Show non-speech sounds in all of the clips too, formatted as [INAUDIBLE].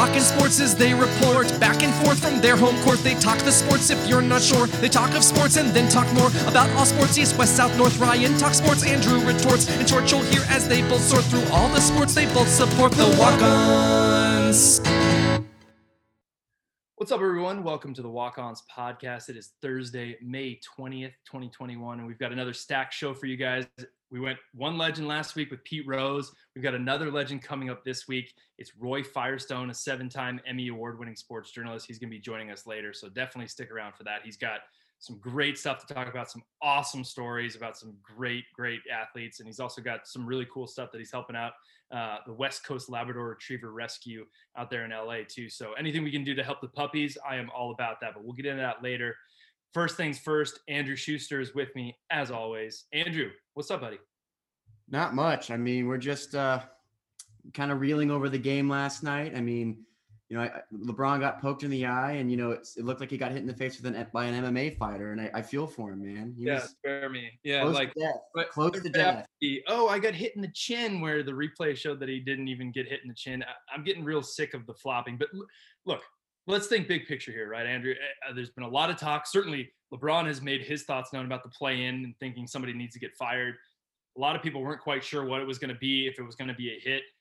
Talking sports as they report back and forth from their home court. They talk the sports if you're not sure. They talk of sports and then talk more about all sports east, west, south, north. Ryan talk sports, Andrew retorts. And short, you'll hear as they both sort through all the sports they both support. The walk ons. What's up, everyone? Welcome to the Walk Ons podcast. It is Thursday, May 20th, 2021, and we've got another stack show for you guys. We went one legend last week with Pete Rose. We've got another legend coming up this week. It's Roy Firestone, a seven time Emmy Award winning sports journalist. He's going to be joining us later, so definitely stick around for that. He's got some great stuff to talk about, some awesome stories about some great, great athletes. And he's also got some really cool stuff that he's helping out uh, the West Coast Labrador Retriever Rescue out there in LA, too. So anything we can do to help the puppies, I am all about that. But we'll get into that later. First things first, Andrew Schuster is with me as always. Andrew, what's up, buddy? Not much. I mean, we're just uh, kind of reeling over the game last night. I mean, you know, I, LeBron got poked in the eye, and you know, it looked like he got hit in the face with an by an MMA fighter, and I, I feel for him, man. He yeah, spare me. Yeah, close like to death. but close to death. the- oh, I got hit in the chin, where the replay showed that he didn't even get hit in the chin. I- I'm getting real sick of the flopping. But look, let's think big picture here, right, Andrew? Uh, There's been a lot of talk. Certainly, LeBron has made his thoughts known about the play-in and thinking somebody needs to get fired. A lot of people weren't quite sure what it was going to be, if it was going to be a hit. [LAUGHS]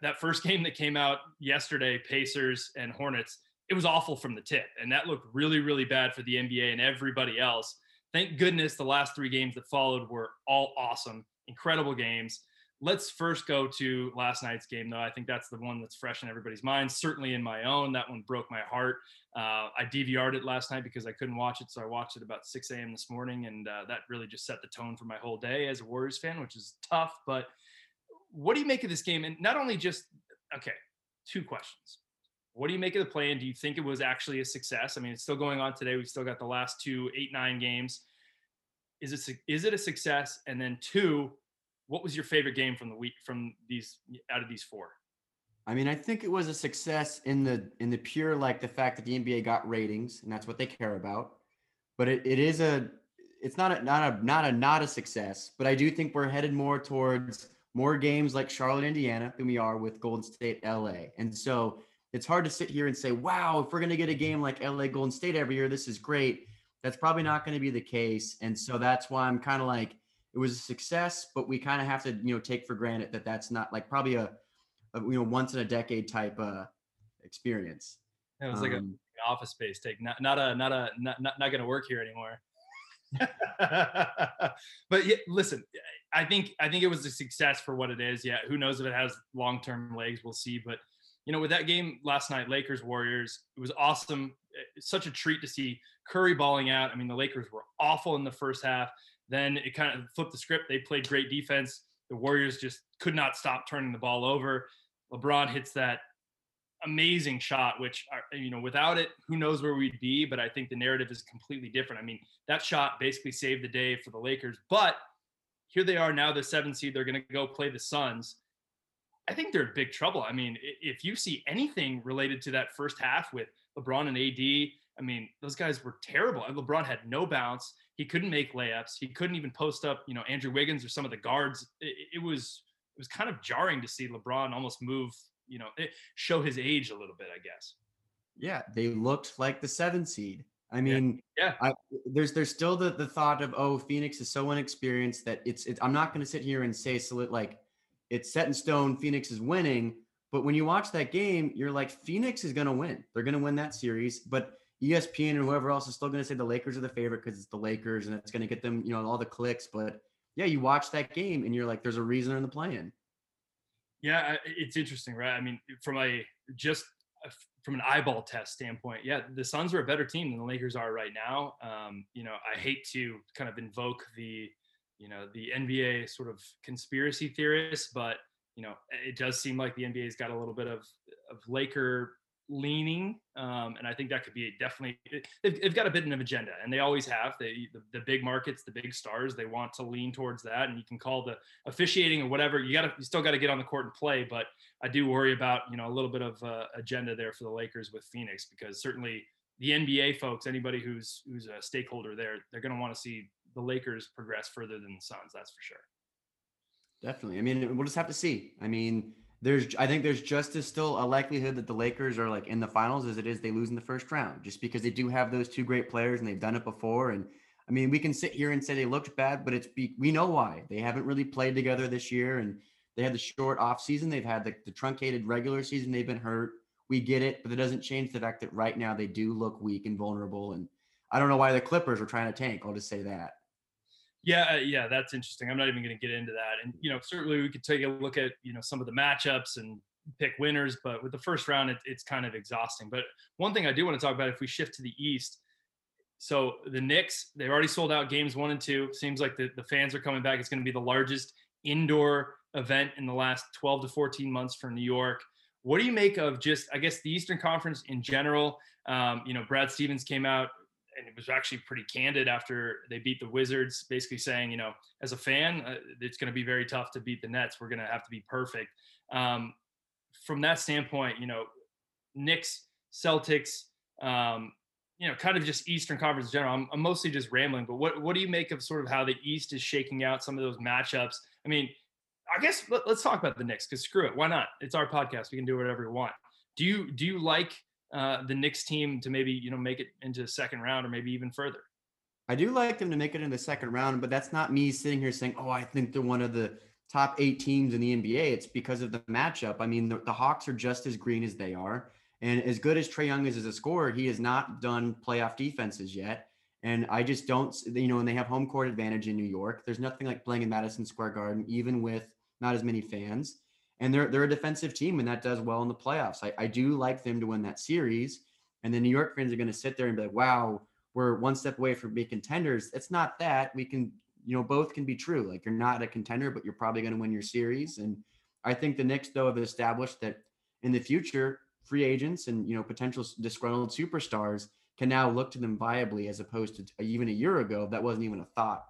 That first game that came out yesterday, Pacers and Hornets, it was awful from the tip, and that looked really, really bad for the NBA and everybody else. Thank goodness the last three games that followed were all awesome, incredible games. Let's first go to last night's game, though. I think that's the one that's fresh in everybody's mind. Certainly in my own, that one broke my heart. Uh, I DVR'd it last night because I couldn't watch it, so I watched it about 6 a.m. this morning, and uh, that really just set the tone for my whole day as a Warriors fan, which is tough. But what do you make of this game? And not only just okay, two questions. What do you make of the play? And do you think it was actually a success? I mean, it's still going on today. We've still got the last two, eight, nine games. Is it is it a success? And then two, what was your favorite game from the week from these out of these four? I mean, I think it was a success in the in the pure like the fact that the NBA got ratings, and that's what they care about. But it, it is a it's not a not a not a not a success. But I do think we're headed more towards more games like Charlotte, Indiana, than we are with Golden State, LA. And so it's hard to sit here and say, wow, if we're to get a game like LA Golden State every year, this is great. That's probably not to be the case. And so that's why I'm kind of like, it was a success, but we kind of have to, you know, take for granted that that's not like probably a, a you know, once in a decade type uh, experience. It was like a Um, office space take, not not a not a not not, not going to work here anymore. [LAUGHS] but yeah, listen, I think I think it was a success for what it is. Yeah, who knows if it has long term legs? We'll see. But you know, with that game last night, Lakers Warriors, it was awesome. Such a treat to see Curry balling out. I mean, the Lakers were awful in the first half. Then it kind of flipped the script. They played great defense. The Warriors just could not stop turning the ball over. LeBron hits that amazing shot, which uh, you know, without it, who knows where we'd be. But I think the narrative is completely different. I mean, that shot basically saved the day for the Lakers. But here they are now, the seven seed. They're going to go play the Suns. I think they're in big trouble. I mean, if you see anything related to that first half with LeBron and AD, I mean, those guys were terrible. LeBron had no bounce. He couldn't make layups. He couldn't even post up, you know, Andrew Wiggins or some of the guards. It, it was it was kind of jarring to see LeBron almost move, you know, it, show his age a little bit, I guess. Yeah, they looked like the seven seed. I mean, Yeah. I, there's there's still the the thought of oh Phoenix is so inexperienced that it's it, I'm not going to sit here and say so like it's set in stone Phoenix is winning, but when you watch that game, you're like Phoenix is going to win. They're going to win that series, but ESPN and whoever else is still going to say the Lakers are the favorite because it's the Lakers and it's going to get them you know all the clicks. But yeah, you watch that game and you're like, there's a reason they're in the play-in. Yeah, it's interesting, right? I mean, from a just from an eyeball test standpoint, yeah, the Suns are a better team than the Lakers are right now. Um, you know, I hate to kind of invoke the, you know, the NBA sort of conspiracy theorists, but you know, it does seem like the NBA's got a little bit of of Laker leaning, um, and I think that could be definitely. They've, they've got a bit of an agenda, and they always have. They the, the big markets, the big stars, they want to lean towards that, and you can call the officiating or whatever. You got to you still got to get on the court and play, but I do worry about you know a little bit of uh, agenda there for the Lakers with Phoenix because certainly the NBA folks, anybody who's who's a stakeholder there, they're going to want to see the Lakers progress further than the Suns. That's for sure. Definitely. I mean, we'll just have to see. I mean, there's I think there's just as still a likelihood that the Lakers are like in the finals as it is they lose in the first round, just because they do have those two great players and they've done it before. And I mean, we can sit here and say they looked bad, but it's be, we know why they haven't really played together this year, and they had the short off season, they've had the, the truncated regular season, they've been hurt. We get it, but it doesn't change the fact that right now they do look weak and vulnerable. And I don't know why the Clippers are trying to tank. I'll just say that. Yeah, uh, yeah, that's interesting. I'm not even going to get into that. And you know, certainly we could take a look at you know some of the matchups and pick winners, but with the first round, it, it's kind of exhausting. But one thing I do want to talk about, if we shift to the East, so the Knicks, they've already sold out games one and two. Seems like the, the fans are coming back. It's going to be the largest indoor event in the last 12 to 14 months for New York. What do you make of just, I guess, the Eastern Conference in general? Um, you know, Brad Stevens came out and it was actually pretty candid after they beat the Wizards, basically saying, you know, as a fan, uh, it's going to be very tough to beat the Nets. We're going to have to be perfect. Um, from that standpoint, you know, Knicks, Celtics, um, you know, kind of just Eastern Conference in general. I'm, I'm, mostly just rambling, but what what do you make of sort of how the East is shaking out some of those matchups? I mean, I guess let, us talk about the Knicks because screw it, why not? It's our podcast. We can do whatever we want. Do you do you like uh, the Knicks team to maybe you know make it into the second round or maybe even further? I do like them to make it in the second round, but that's not me sitting here saying, "Oh, I think they're one of the top eight teams in the NBA." It's because of the matchup. I mean, the, the Hawks are just as green as they are, and as good as Trae Young is as a scorer, he has not done playoff defenses yet. And I just don't, you know, when they have home court advantage in New York, there's nothing like playing in Madison Square Garden, even with not as many fans. And they're they're a defensive team, and that does well in the playoffs. I, I do like them to win that series. And the New York fans are going to sit there and be like, wow, we're one step away from being contenders. It's not that. We can, you know, both can be true. Like you're not a contender, but you're probably going to win your series. And I think the Knicks, though, have established that in the future, free agents and you know potential disgruntled superstars can now look to them viably as opposed to even a year ago that wasn't even a thought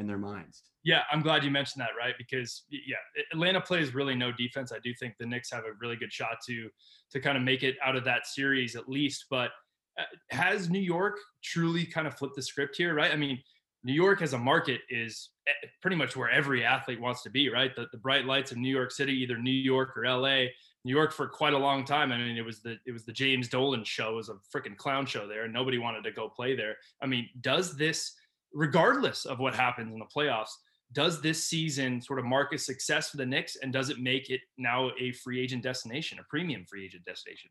in their minds. Yeah, I'm glad you mentioned that, right? Because yeah, Atlanta plays really no defense. I do think the Knicks have a really good shot to to kind of make it out of that series at least. But uh, has New York truly kind of flipped the script here, right? I mean, New York as a market is eh, pretty much where every athlete wants to be, right? The, the bright lights of New York City, either New York or LA. New York for quite a long time. I mean, it was the it was the James Dolan show, it was a freaking clown show there, and nobody wanted to go play there. I mean, does this regardless of what happens in the playoffs, does this season sort of mark a success for the Knicks and does it make it now a free agent destination, a premium free agent destination?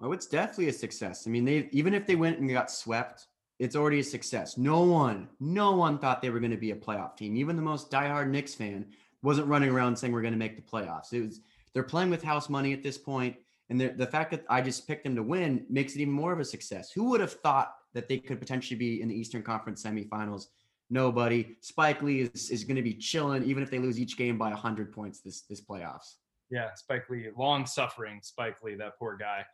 Oh, it's definitely a success. I mean, they even if they went and got swept, it's already a success. No one, no one thought they were going to be a playoff team. Even the most diehard Knicks fan wasn't running around saying we're going to make the playoffs. It was they're playing with house money at this point, and the fact that I just picked them to win makes it even more of a success. Who would have thought that they could potentially be in the Eastern Conference semifinals. Nobody. Spike Lee is, is going to be chilling, even if they lose each game by 100 points this this playoffs. Yeah, Spike Lee, long suffering Spike Lee, that poor guy.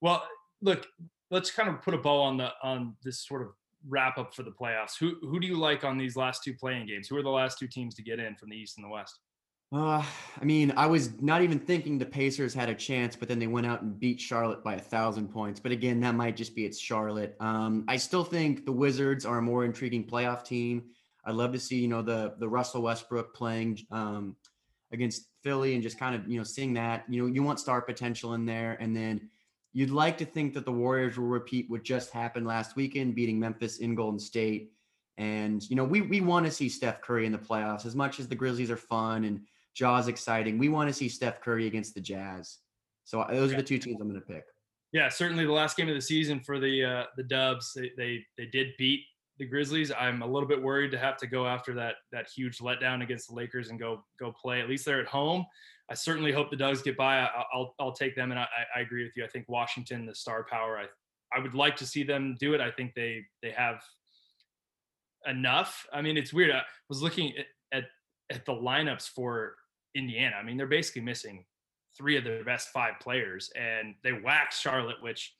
Well, look, let's kind of put a bow on the on this sort of wrap up for the playoffs. Who who do you like on these last two play-in games? Who are the last two teams to get in from the East and the West? Uh, I mean, I was not even thinking the Pacers had a chance, but then they went out and beat Charlotte by a thousand points. But again, that might just be it's Charlotte. Um, I still think the Wizards are a more intriguing playoff team. I'd love to see, you know, the the Russell Westbrook playing um, against Philly and just kind of, you know, seeing that. You know, you want star potential in there, and then you'd like to think that the Warriors will repeat what just happened last weekend, beating Memphis in Golden State. And you know, we we want to see Steph Curry in the playoffs as much as the Grizzlies are fun and Ja's exciting. We want to see Steph Curry against the Jazz. So uh, those are the two teams I'm going to pick. Yeah, certainly the last game of the season for the uh, the Dubs, they, they they did beat the Grizzlies. I'm a little bit worried to have to go after that that huge letdown against the Lakers and go go play. At least they're at home. I certainly hope the Dubs get by. I, will I'll take them, and I, I agree with you. I think Washington, the star power. I I would like to see them do it. I think they they have enough. I mean, it's weird. I was looking at at, at the lineups for Indiana. I mean, they're basically missing three of their best five players, and they waxed Charlotte, which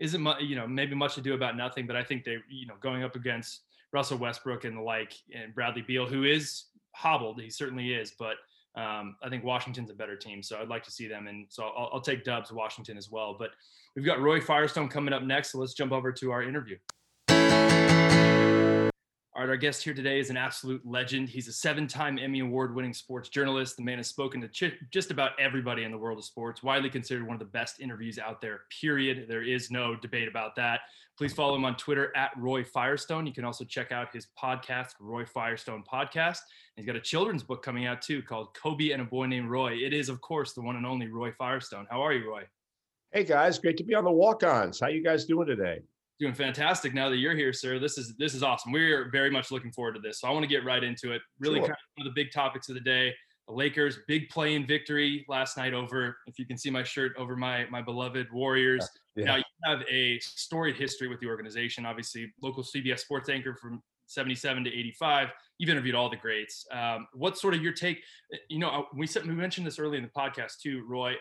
isn't much, you know, maybe much to do about nothing. But I think they, you know, going up against Russell Westbrook and the like, and Bradley Beal, who is hobbled, he certainly is, but um, I think Washington's a better team, so I'd like to see them, and so I'll, I'll take Dubs Washington as well. But we've got Roy Firestone coming up next, so let's jump over to our interview. All right, our guest here today is an absolute legend. He's a seven time Emmy Award winning sports journalist. The man has spoken to ch- just about everybody in the world of sports, widely considered one of the best interviews out there, period. There is no debate about that. Please follow him on Twitter at Roy Firestone. You can also check out his podcast, Roy Firestone Podcast. He's got a children's book coming out too called Kobe and a Boy Named Roy. It is, of course, the one and only Roy Firestone. How are you, Roy? Hey guys, great to be on the walk-ons. How you guys doing today? Doing fantastic now that you're here, sir. This is this is awesome. We're very much looking forward to this. So I want to get right into it. Really Sure. kind of one of the big topics of the day. The Lakers big play in victory last night over, if you can see my shirt, over my my beloved Warriors. Yeah. Now you have a storied history with the organization. Obviously, local CBS sports anchor from 77 to 85. You've interviewed all the greats. Um, what's sort of your take? You know, uh, we said we mentioned this early in the podcast too, Roy.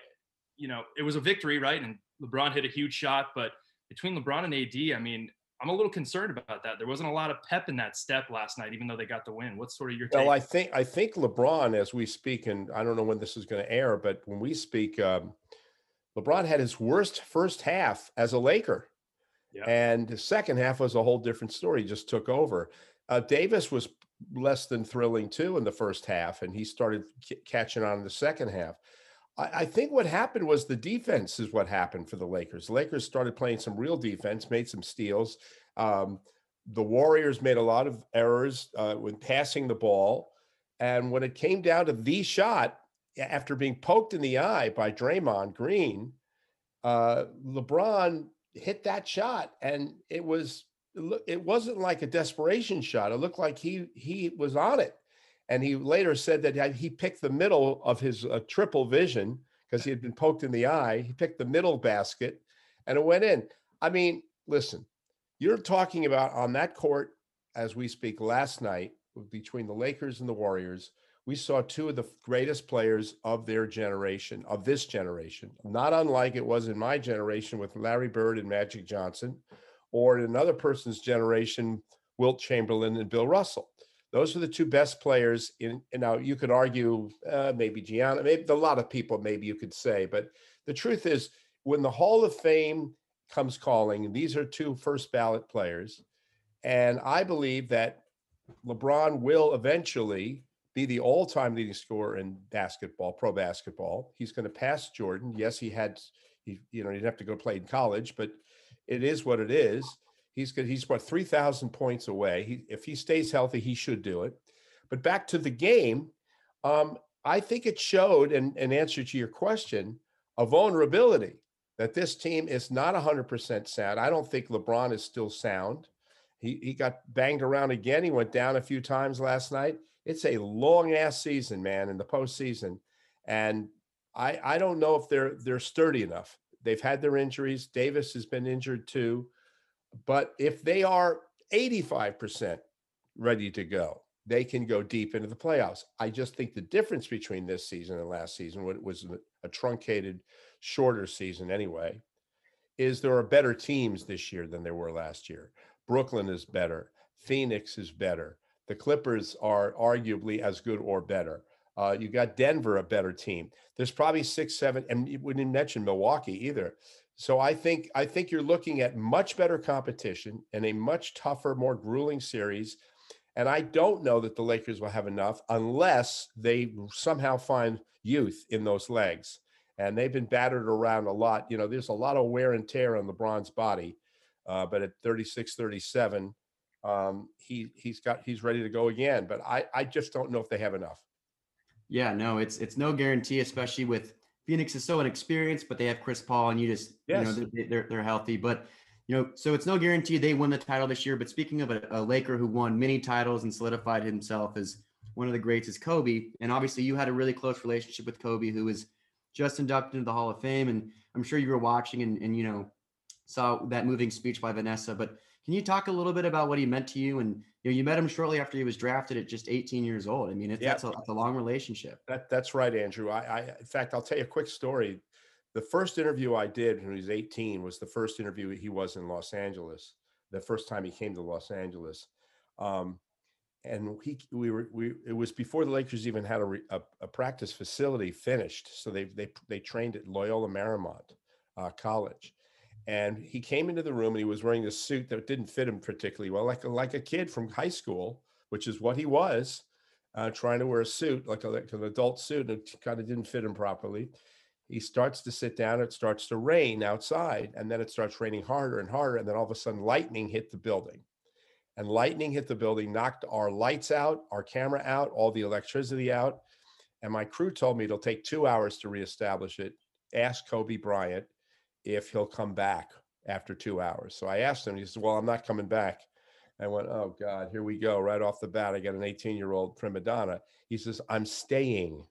You know, it was a victory, right? And LeBron hit a huge shot, but between LeBron and AD, I mean, I'm a little concerned about that. There wasn't a lot of pep in that step last night, even though they got the win. What's sort of your take? Well, I think I think LeBron, as we speak, and I don't know when this is going to air, but when we speak, um, LeBron had his worst first half as a Laker, Yeah. and the second half was a whole different story. He just took over. Uh, Davis was less than thrilling too in the first half, and he started c- catching on in the second half. I, think what happened was the defense is what happened for the Lakers. The Lakers started playing some real defense, made some steals. Um, the Warriors made a lot of errors uh, when passing the ball. And when it came down to the shot, after being poked in the eye by Draymond Green, uh, LeBron hit that shot, and it was it wasn't like a desperation shot. It looked like he he was on it. And he later said that he picked the middle of his uh, triple vision because he had been poked in the eye. He picked the middle basket, and it went in. I mean, listen, you're talking about on that court as we speak last night between the Lakers and the Warriors. We saw two of the greatest players of their generation, of this generation, not unlike it was in my generation with Larry Bird and Magic Johnson, or in another person's generation, Wilt Chamberlain and Bill Russell. Those are the two best players in. And now you could argue uh, maybe Giannis, maybe a lot of people, maybe you could say, but the truth is, when the Hall of Fame comes calling, and these are two first ballot players, and I believe that LeBron will eventually be the all-time leading scorer in basketball, pro basketball. He's going to pass Jordan. Yes, he had, he you know, he'd have to go play in college, but it is what it is. He's good. He's what three thousand points away. He, if he stays healthy, he should do it. But back to the game, um, I think it showed, and an answer to your question, a vulnerability that this team is not 100% sound. I don't think LeBron is still sound. He, he got banged around again. He went down a few times last night. It's a long ass season, man, in the postseason. And I, I don't know if they're they're sturdy enough. They've had their injuries. Davis has been injured too. But if they are 85% ready to go, they can go deep into the playoffs. I just think the difference between this season and last season, when it was a truncated, shorter season anyway, is there are better teams this year than there were last year. Brooklyn is better. Phoenix is better. The Clippers are arguably as good or better. Uh, you got Denver, a better team. There's probably six, seven, and we didn't mention Milwaukee either. So I think I think you're looking at much better competition and a much tougher, more grueling series. And I don't know that the Lakers will have enough unless they somehow find youth in those legs. And they've been battered around a lot. You know, there's a lot of wear and tear on LeBron's body. Uh, but at 36, 37, um, he he's got he's ready to go again. But I I just don't know if they have enough. Yeah, no, it's it's no guarantee, especially with Phoenix is so inexperienced, but they have Chris Paul, and you just you know they're, they're, they're healthy. But you know, so it's no guarantee they win the title this year. But speaking of a, a Laker who won many titles and solidified himself as one of the greats is Kobe, and obviously you had a really close relationship with Kobe, who was just inducted into the Hall of Fame, and I'm sure you were watching and and you know saw that moving speech by Vanessa. But can you talk a little bit about what he meant to you? And you know, you met him shortly after he was drafted at just 18 years old. I mean, it's, Yeah. that's, a, that's a long relationship. That that's right, Andrew. I, I in fact I'll tell you a quick story. The first interview I did when he was 18 was the first interview he was in Los Angeles. The first time he came to Los Angeles, um, and he we were we it was before the Lakers even had a, re, a, a practice facility finished. So they they they trained at Loyola Marymount uh, College, and he came into the room and he was wearing a suit that didn't fit him particularly well, like a, like a kid from high school, which is what he was, uh, trying to wear a suit like, a, like an adult suit, and it kind of didn't fit him properly. He starts to sit down. It starts to rain outside, and then it starts raining harder and harder, and then all of a sudden, lightning hit the building, and lightning hit the building, knocked our lights out, our camera out, all the electricity out, and my crew told me it'll take two hours to reestablish it. Ask Kobe Bryant if he'll come back after two hours. So I asked him, he said, Well, I'm not coming back. I went, Oh God, here we go. Right off the bat, I got an 18 year old prima donna. He says, I'm staying.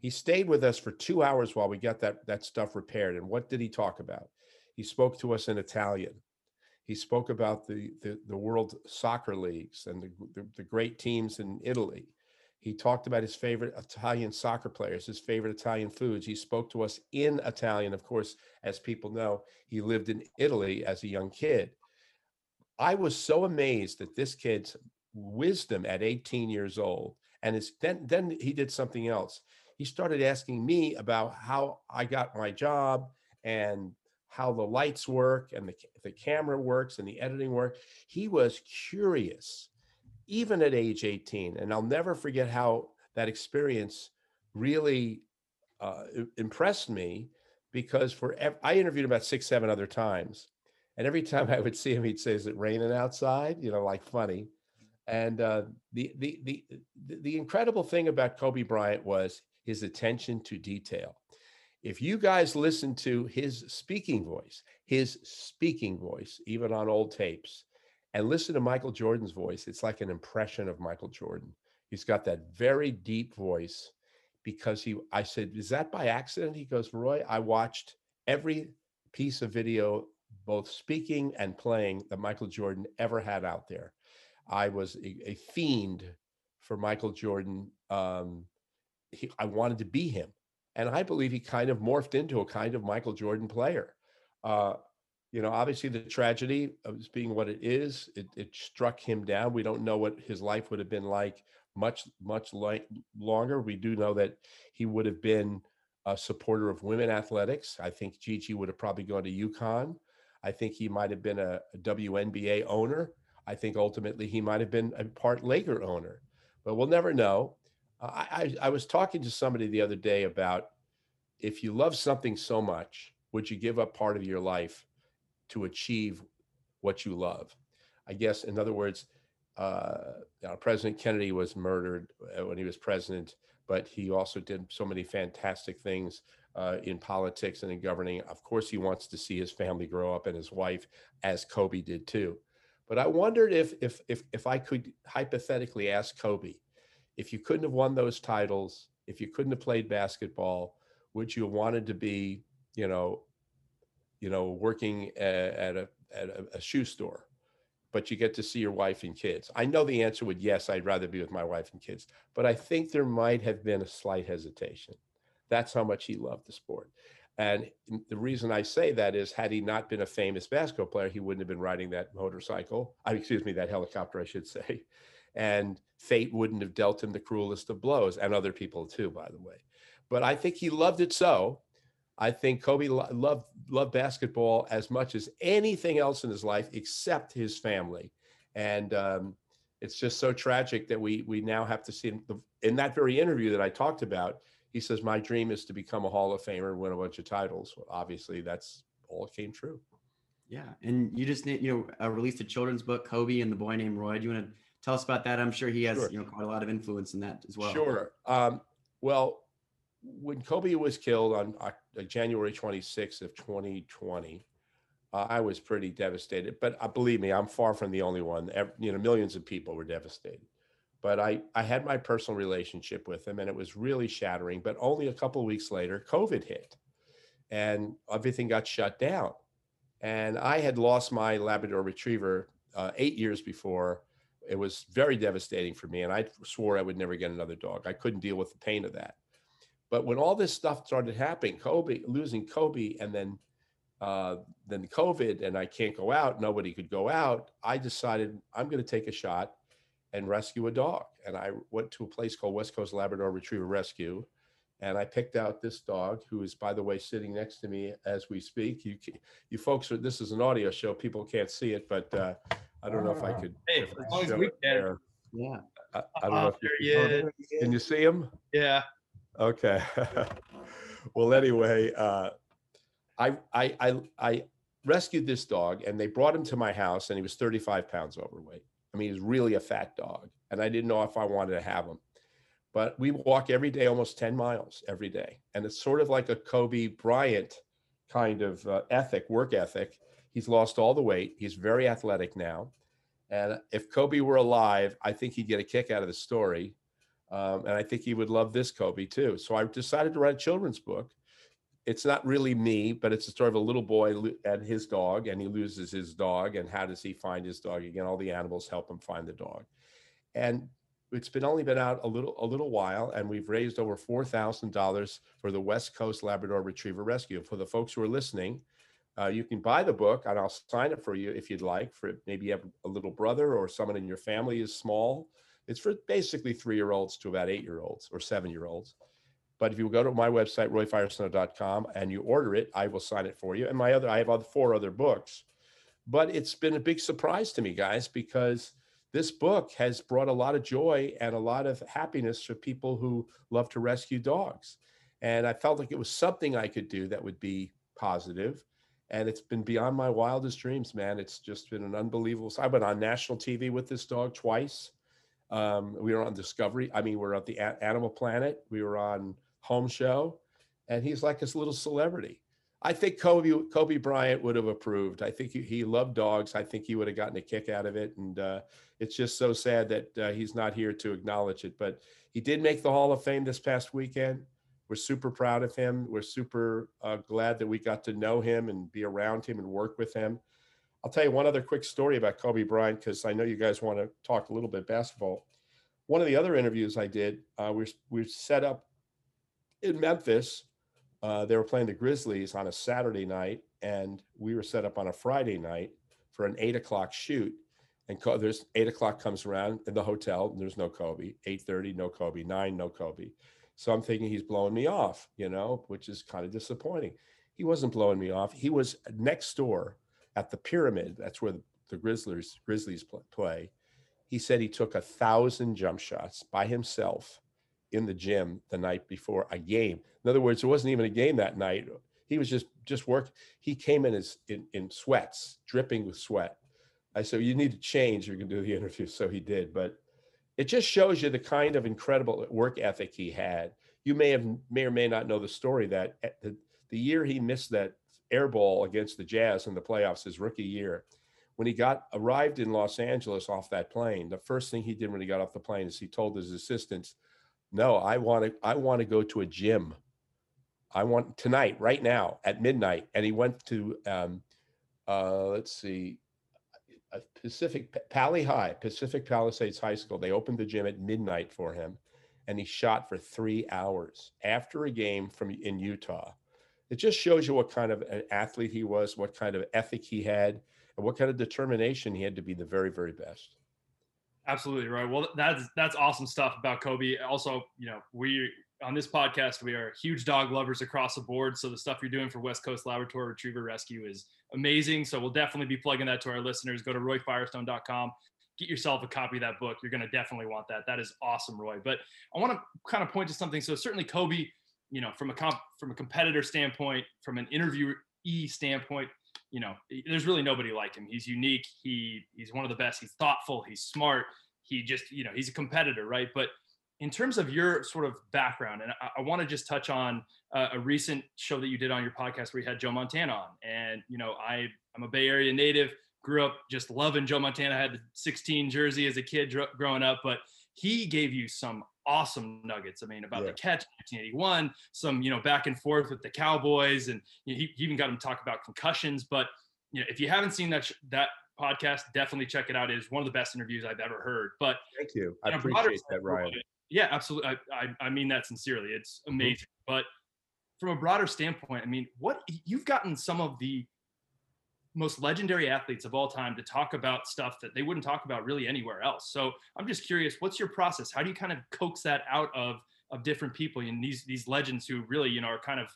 He stayed with us for two hours while we got that, that stuff repaired. And what did he talk about? He spoke to us in Italian. He spoke about the, the, the world soccer leagues and the, the, the great teams in Italy. He talked about his favorite Italian soccer players, his favorite Italian foods. He spoke to us in Italian. Of course, as people know, he lived in Italy as a young kid. I was so amazed at this kid's wisdom at 18 years old. And it's, then, then he did something else. He started asking me about how I got my job and how the lights work and the, the camera works and the editing work. He was curious even at age 18. And I'll never forget how that experience really uh, impressed me because for ev- I interviewed him about six, seven other times. And every time I would see him, he'd say, Is it raining outside? You know, like funny. And uh, the, the, the, the incredible thing about Kobe Bryant was his attention to detail. If you guys listen to his speaking voice, his speaking voice, even on old tapes, and listen to Michael Jordan's voice. It's like an impression of Michael Jordan. He's got that very deep voice because he, I said, is that by accident? He goes, Roy, I watched every piece of video, both speaking and playing, that Michael Jordan ever had out there. I was a, a fiend for Michael Jordan. Um, he, I wanted to be him. And I believe he kind of morphed into a kind of Michael Jordan player. Uh, you know, obviously the tragedy of being what it is, it, it struck him down. We don't know what his life would have been like much, much like longer. We do know that he would have been a supporter of women athletics. I think Gigi would have probably gone to UConn. I think he might have been a, a WNBA owner. I think ultimately he might have been a part Laker owner, but we'll never know. Uh, I, I was talking to somebody the other day about if you love something so much, would you give up part of your life to achieve what you love. I guess, in other words, uh, President Kennedy was murdered uh, when he was president, but he also did so many fantastic things uh, in politics and in governing. Of course, he wants to see his family grow up and his wife, as Kobe did too. But I wondered if, if, if, if I could hypothetically ask Kobe, if you couldn't have won those titles, if you couldn't have played basketball, would you have wanted to be, you know, you know, working at, a at a, a shoe store, but you get to see your wife and kids? I know the answer would yes, I'd rather be with my wife and kids, but I think there might have been a slight hesitation. That's how much he loved the sport. And the reason I say that is, had he not been a famous basketball player, he wouldn't have been riding that motorcycle. I excuse me, that helicopter, I should say. And fate wouldn't have dealt him the cruelest of blows, and other people too, by the way. But I think he loved it so I think Kobe loved loved basketball as much as anything else in his life, except his family, and um, it's just so tragic that we we now have to see him. In that very interview that I talked about, he says, "My dream is to become a Hall of Famer and win a bunch of titles." Well, obviously, that's all came true. Yeah, and you just you know uh, released a children's book, Kobe and the Boy Named Roy. Do you want to tell us about that? I'm sure he has sure. you know quite a lot of influence in that as well. Sure. Um, well, when Kobe was killed on uh, January 26th of 2020, uh, I was pretty devastated. But uh, believe me, I'm far from the only one. Every, you know, millions of people were devastated. But I, I had my personal relationship with him, and it was really shattering. But only a couple weeks later, COVID hit, and everything got shut down. And I had lost my Labrador Retriever uh, eight years before. It was very devastating for me, and I swore I would never get another dog. I couldn't deal with the pain of that. But when all this stuff started happening, Kobe losing Kobe, and then uh, then COVID, and I can't go out, nobody could go out. I decided I'm going to take a shot and rescue a dog. And I went to a place called West Coast Labrador Retriever Rescue and I picked out this dog, who is, by the way, sitting next to me as we speak. You, you folks are. This is an audio show; people can't see it, but uh, I don't know if I could. Hey, as long as we can. Yeah. I, I don't know Oh, if you there he Oh, is. there he can you see him. Yeah. Okay. [LAUGHS] well, anyway, uh, I, I I I rescued this dog, and they brought him to my house, and he was 35 pounds overweight. I mean, he's really a fat dog, and I didn't know if I wanted to have him. But we walk every day, almost 10 miles every day, and it's sort of like a Kobe Bryant kind of uh, ethic, work ethic. He's lost all the weight. He's very athletic now. And if Kobe were alive, I think he'd get a kick out of the story. Um, and I think he would love this Kobe too. So I decided to write a children's book. It's not really me, but it's a story of a little boy and his dog, and he loses his dog. And how does he find his dog again? All the animals help him find the dog. And it's been only been out a little a little while, and we've raised over four thousand dollars for the West Coast Labrador Retriever Rescue. For the folks who are listening, uh, you can buy the book, and I'll sign it for you if you'd like. For maybe you have a little brother or someone in your family is small. It's for basically three-year-olds to about eight-year-olds or seven-year-olds. But if you go to my website, royfirestone.com, and you order it, I will sign it for you. And my other, I have other four other books. But it's been a big surprise to me, guys, because this book has brought a lot of joy and a lot of happiness for people who love to rescue dogs. And I felt like it was something I could do that would be positive. And it's been beyond my wildest dreams, man. It's just been an unbelievable. I went on national TV with this dog twice. Um, we were on Discovery. I mean, we are at the A- Animal Planet. We were on Home Show, and he's like this little celebrity. I think Kobe Kobe Bryant would have approved. I think he, he loved dogs. I think he would have gotten a kick out of it. And uh, it's just so sad that uh, he's not here to acknowledge it. But he did make the Hall of Fame this past weekend. We're super proud of him. We're super uh, glad that we got to know him and be around him and work with him. I'll tell you one other quick story about Kobe Bryant because I know you guys want to talk a little bit basketball. One of the other interviews I did, uh, we we set up in Memphis. Uh, they were playing the Grizzlies on a Saturday night, and we were set up on a Friday night for an eight o'clock shoot. And Co- there's eight o'clock comes around in the hotel, and there's no Kobe. Eight thirty, no Kobe. Nine, no Kobe. So I'm thinking he's blowing me off, you know, which is kind of disappointing. He wasn't blowing me off. He was next door at the pyramid. That's where the, Grizzlies Grizzlies play. He said he took a thousand jump shots by himself in the gym the night before a game. In other words, it wasn't even a game that night. He was just just work. He came in as in, in sweats, dripping with sweat. I said, "You need to change. You can do the interview." So he did, but it just shows you the kind of incredible work ethic he had. You may have may or may not know the story that at the, the year he missed that air ball against the Jazz in the playoffs, his rookie year, when he got arrived in Los Angeles off that plane, the first thing he did when he got off the plane is he told his assistants, "No, I want to I want to go to a gym. I want tonight, right now, at midnight." And he went to um, uh, let's see, uh, Pacific Pally High, Pacific Palisades High School. They opened the gym at midnight for him, and he shot for three hours after a game from in Utah. It just shows you what kind of an athlete he was, what kind of ethic he had, and what kind of determination he had to be the very, very best. Absolutely right. Well, that's that's awesome stuff about Kobe. Also, you know, we on this podcast we are huge dog lovers across the board. So the stuff you're doing for West Coast Labrador Retriever Rescue is amazing. So we'll definitely be plugging that to our listeners. Go to royfirestone.com. Get yourself a copy of that book. You're going to definitely want that. That is awesome, Roy. But I want to kind of point to something. So certainly Kobe, you know, from a comp, from a competitor standpoint, from an interviewee standpoint, you know, there's really nobody like him. He's unique. He he's one of the best. He's thoughtful. He's smart. He just, you know, he's a competitor, right? But in terms of your sort of background, and I, I want to just touch on uh, a recent show that you did on your podcast where you had Joe Montana on, and you know, I I'm a Bay Area native. Grew up just loving Joe Montana. I had the 16 jersey as a kid dr- growing up, but he gave you some awesome nuggets. I mean, about Yeah. the catch in 1981, some you know back and forth with the Cowboys, and you know, he, he even got him to talk about concussions. But you know, if you haven't seen that sh- that podcast, definitely check it out. It is one of the best interviews I've ever heard. But Thank you. I a broader appreciate that, Ryan. Yeah, absolutely. I, I, I mean that sincerely. It's Mm-hmm. amazing. But from a broader standpoint, I mean, what you've gotten some of the most legendary athletes of all time to talk about stuff that they wouldn't talk about really anywhere else. So I'm just curious, what's your process? How do you kind of coax that out of of different people and these these legends who really you know are kind of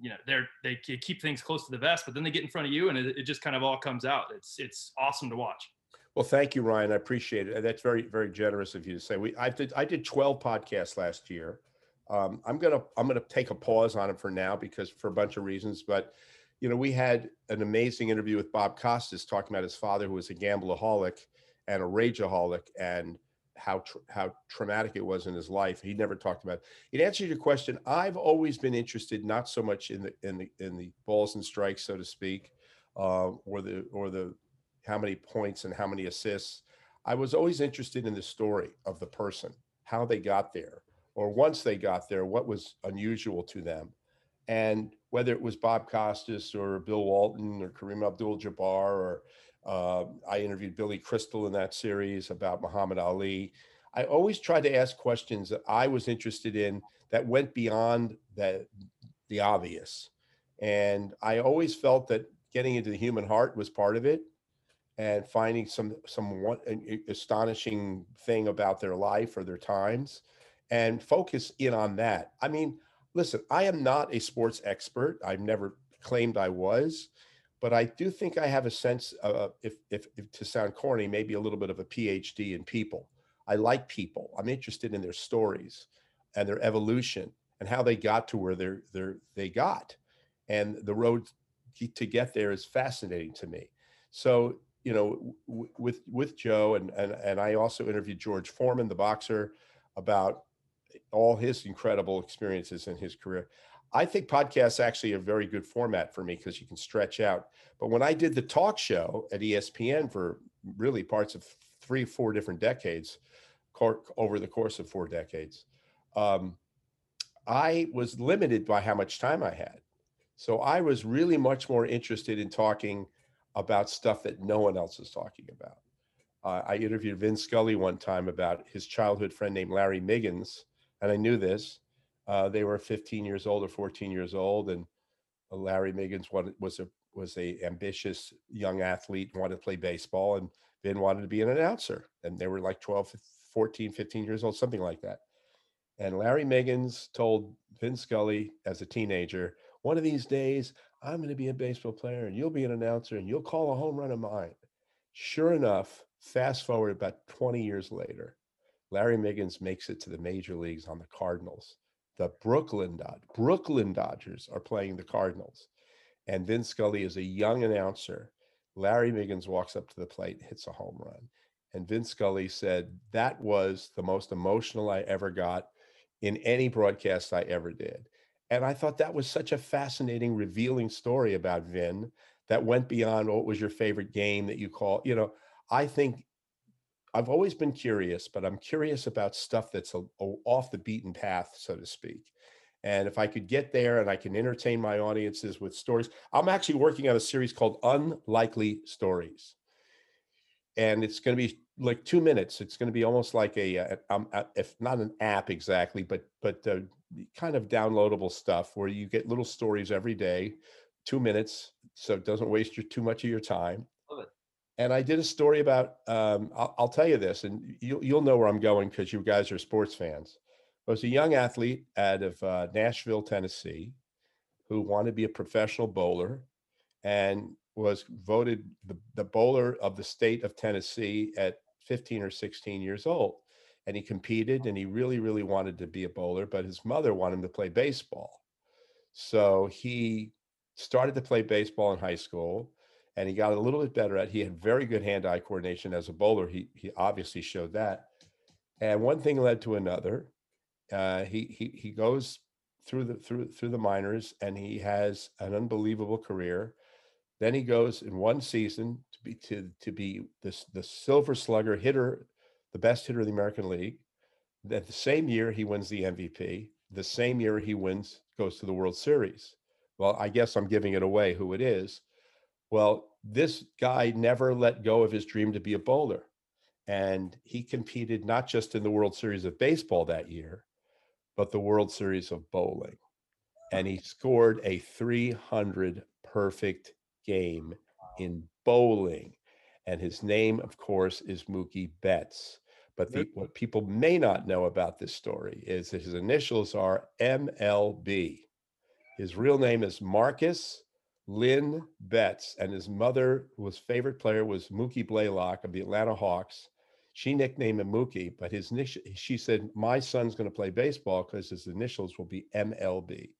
you know they're they keep things close to the vest but then they get in front of you and it, it just kind of all comes out. It's it's awesome to watch. Well thank you ryan. I appreciate it. That's very very generous of you to say. We i did i did 12 podcasts last year. Um, i'm gonna i'm gonna take a pause on it for now because for a bunch of reasons but you know we had an amazing interview with bob costas talking about his father who was a gambleaholic and a rageaholic and how how traumatic it was in his life. He never talked about. It. In answer to your question, I've always been interested not so much in the in the in the balls and strikes, so to speak, uh, or the or the how many points and how many assists. I was always interested in the story of the person, how they got there, or once they got there, what was unusual to them, and whether it was Bob Costas or Bill Walton or Kareem Abdul-Jabbar or uh, I interviewed Billy Crystal in that series about Muhammad Ali. I always tried to ask questions that I was interested in that went beyond the, the obvious. And I always felt that getting into the human heart was part of it and finding some some one, astonishing thing about their life or their times and focus in on that. I mean, listen, I am not a sports expert. I've never claimed I was but I do think I have a sense, of, if, if, if to sound corny, maybe a little bit of a PhD in people. I like people. I'm interested in their stories and their evolution and how they got to where they're, they're they got, and the road to get there is fascinating to me. So you know, w- with with Joe and and and I also interviewed George Foreman, the boxer, about all his incredible experiences in his career. I think podcasts actually a very good format for me because you can stretch out. But when I did the talk show at ESPN for really parts of three, four different decades, over the course of four decades, um, I was limited by how much time I had. So I was really much more interested in talking about stuff that no one else is talking about. Uh, I interviewed Vin Scully one time about his childhood friend named Larry Miggins, and I knew this uh, they were 15 years old or 14 years old, and uh, Larry Miggins was a was a ambitious young athlete, wanted to play baseball, and Vin wanted to be an announcer. And they were like 12, 14, 15 years old, something like that. And Larry Miggins told Vin Scully as a teenager, one of these days, I'm going to be a baseball player and you'll be an announcer and you'll call a home run of mine. Sure enough, fast forward about 20 years later, Larry Miggins makes it to the major leagues on the Cardinals the Brooklyn Dodgers. Brooklyn Dodgers are playing the Cardinals. And Vin Scully is a young announcer. Larry Miggins walks up to the plate hits a home run. And Vin Scully said, That was the most emotional I ever got in any broadcast I ever did. And I thought that was such a fascinating, revealing story about Vin that went beyond what was your favorite game that you call, you know, I think I've always been curious, but I'm curious about stuff that's a, a, off the beaten path, so to speak. And if I could get there and I can entertain my audiences with stories, I'm actually working on a series called Unlikely Stories. And it's going to be like two minutes. It's going to be almost like a, a, um, a if not an app exactly, but but uh, kind of downloadable stuff where you get little stories every day, two minutes, so it doesn't waste your too much of your time and I did a story about. Um, I'll, I'll, tell you this, and you'll you'll know where I'm going because you guys are sports fans. I was a young athlete out of uh, Nashville, Tennessee, who wanted to be a professional bowler, and was voted the, the bowler of the state of Tennessee at 15 or 16 years old. And he competed, and he really, really wanted to be a bowler, but his mother wanted him to play baseball. So he started to play baseball in high school and he got a little bit better at. He had very good hand-eye coordination as a bowler. He he obviously showed that, and one thing led to another. Uh, he he he goes through the through through the minors, and he has an unbelievable career. Then he goes in one season to be to to be this the Silver Slugger hitter, the best hitter of the American League. That the same year he wins the MVP. The same year he wins goes to the World Series. Well, I guess I'm giving it away who it is. Well, this guy never let go of his dream to be a bowler. And he competed not just in the World Series of Baseball that year, but the World Series of Bowling. And he scored a 300 perfect game in bowling. And his name, of course, is Mookie Betts. But the, what people may not know about this story is that his initials are MLB. His real name is Marcus Lynn Betts, and his mother, whose favorite player was Mookie Blaylock of the Atlanta Hawks. She nicknamed him Mookie, but his she said, "My son's going to play baseball because his initials will be MLB."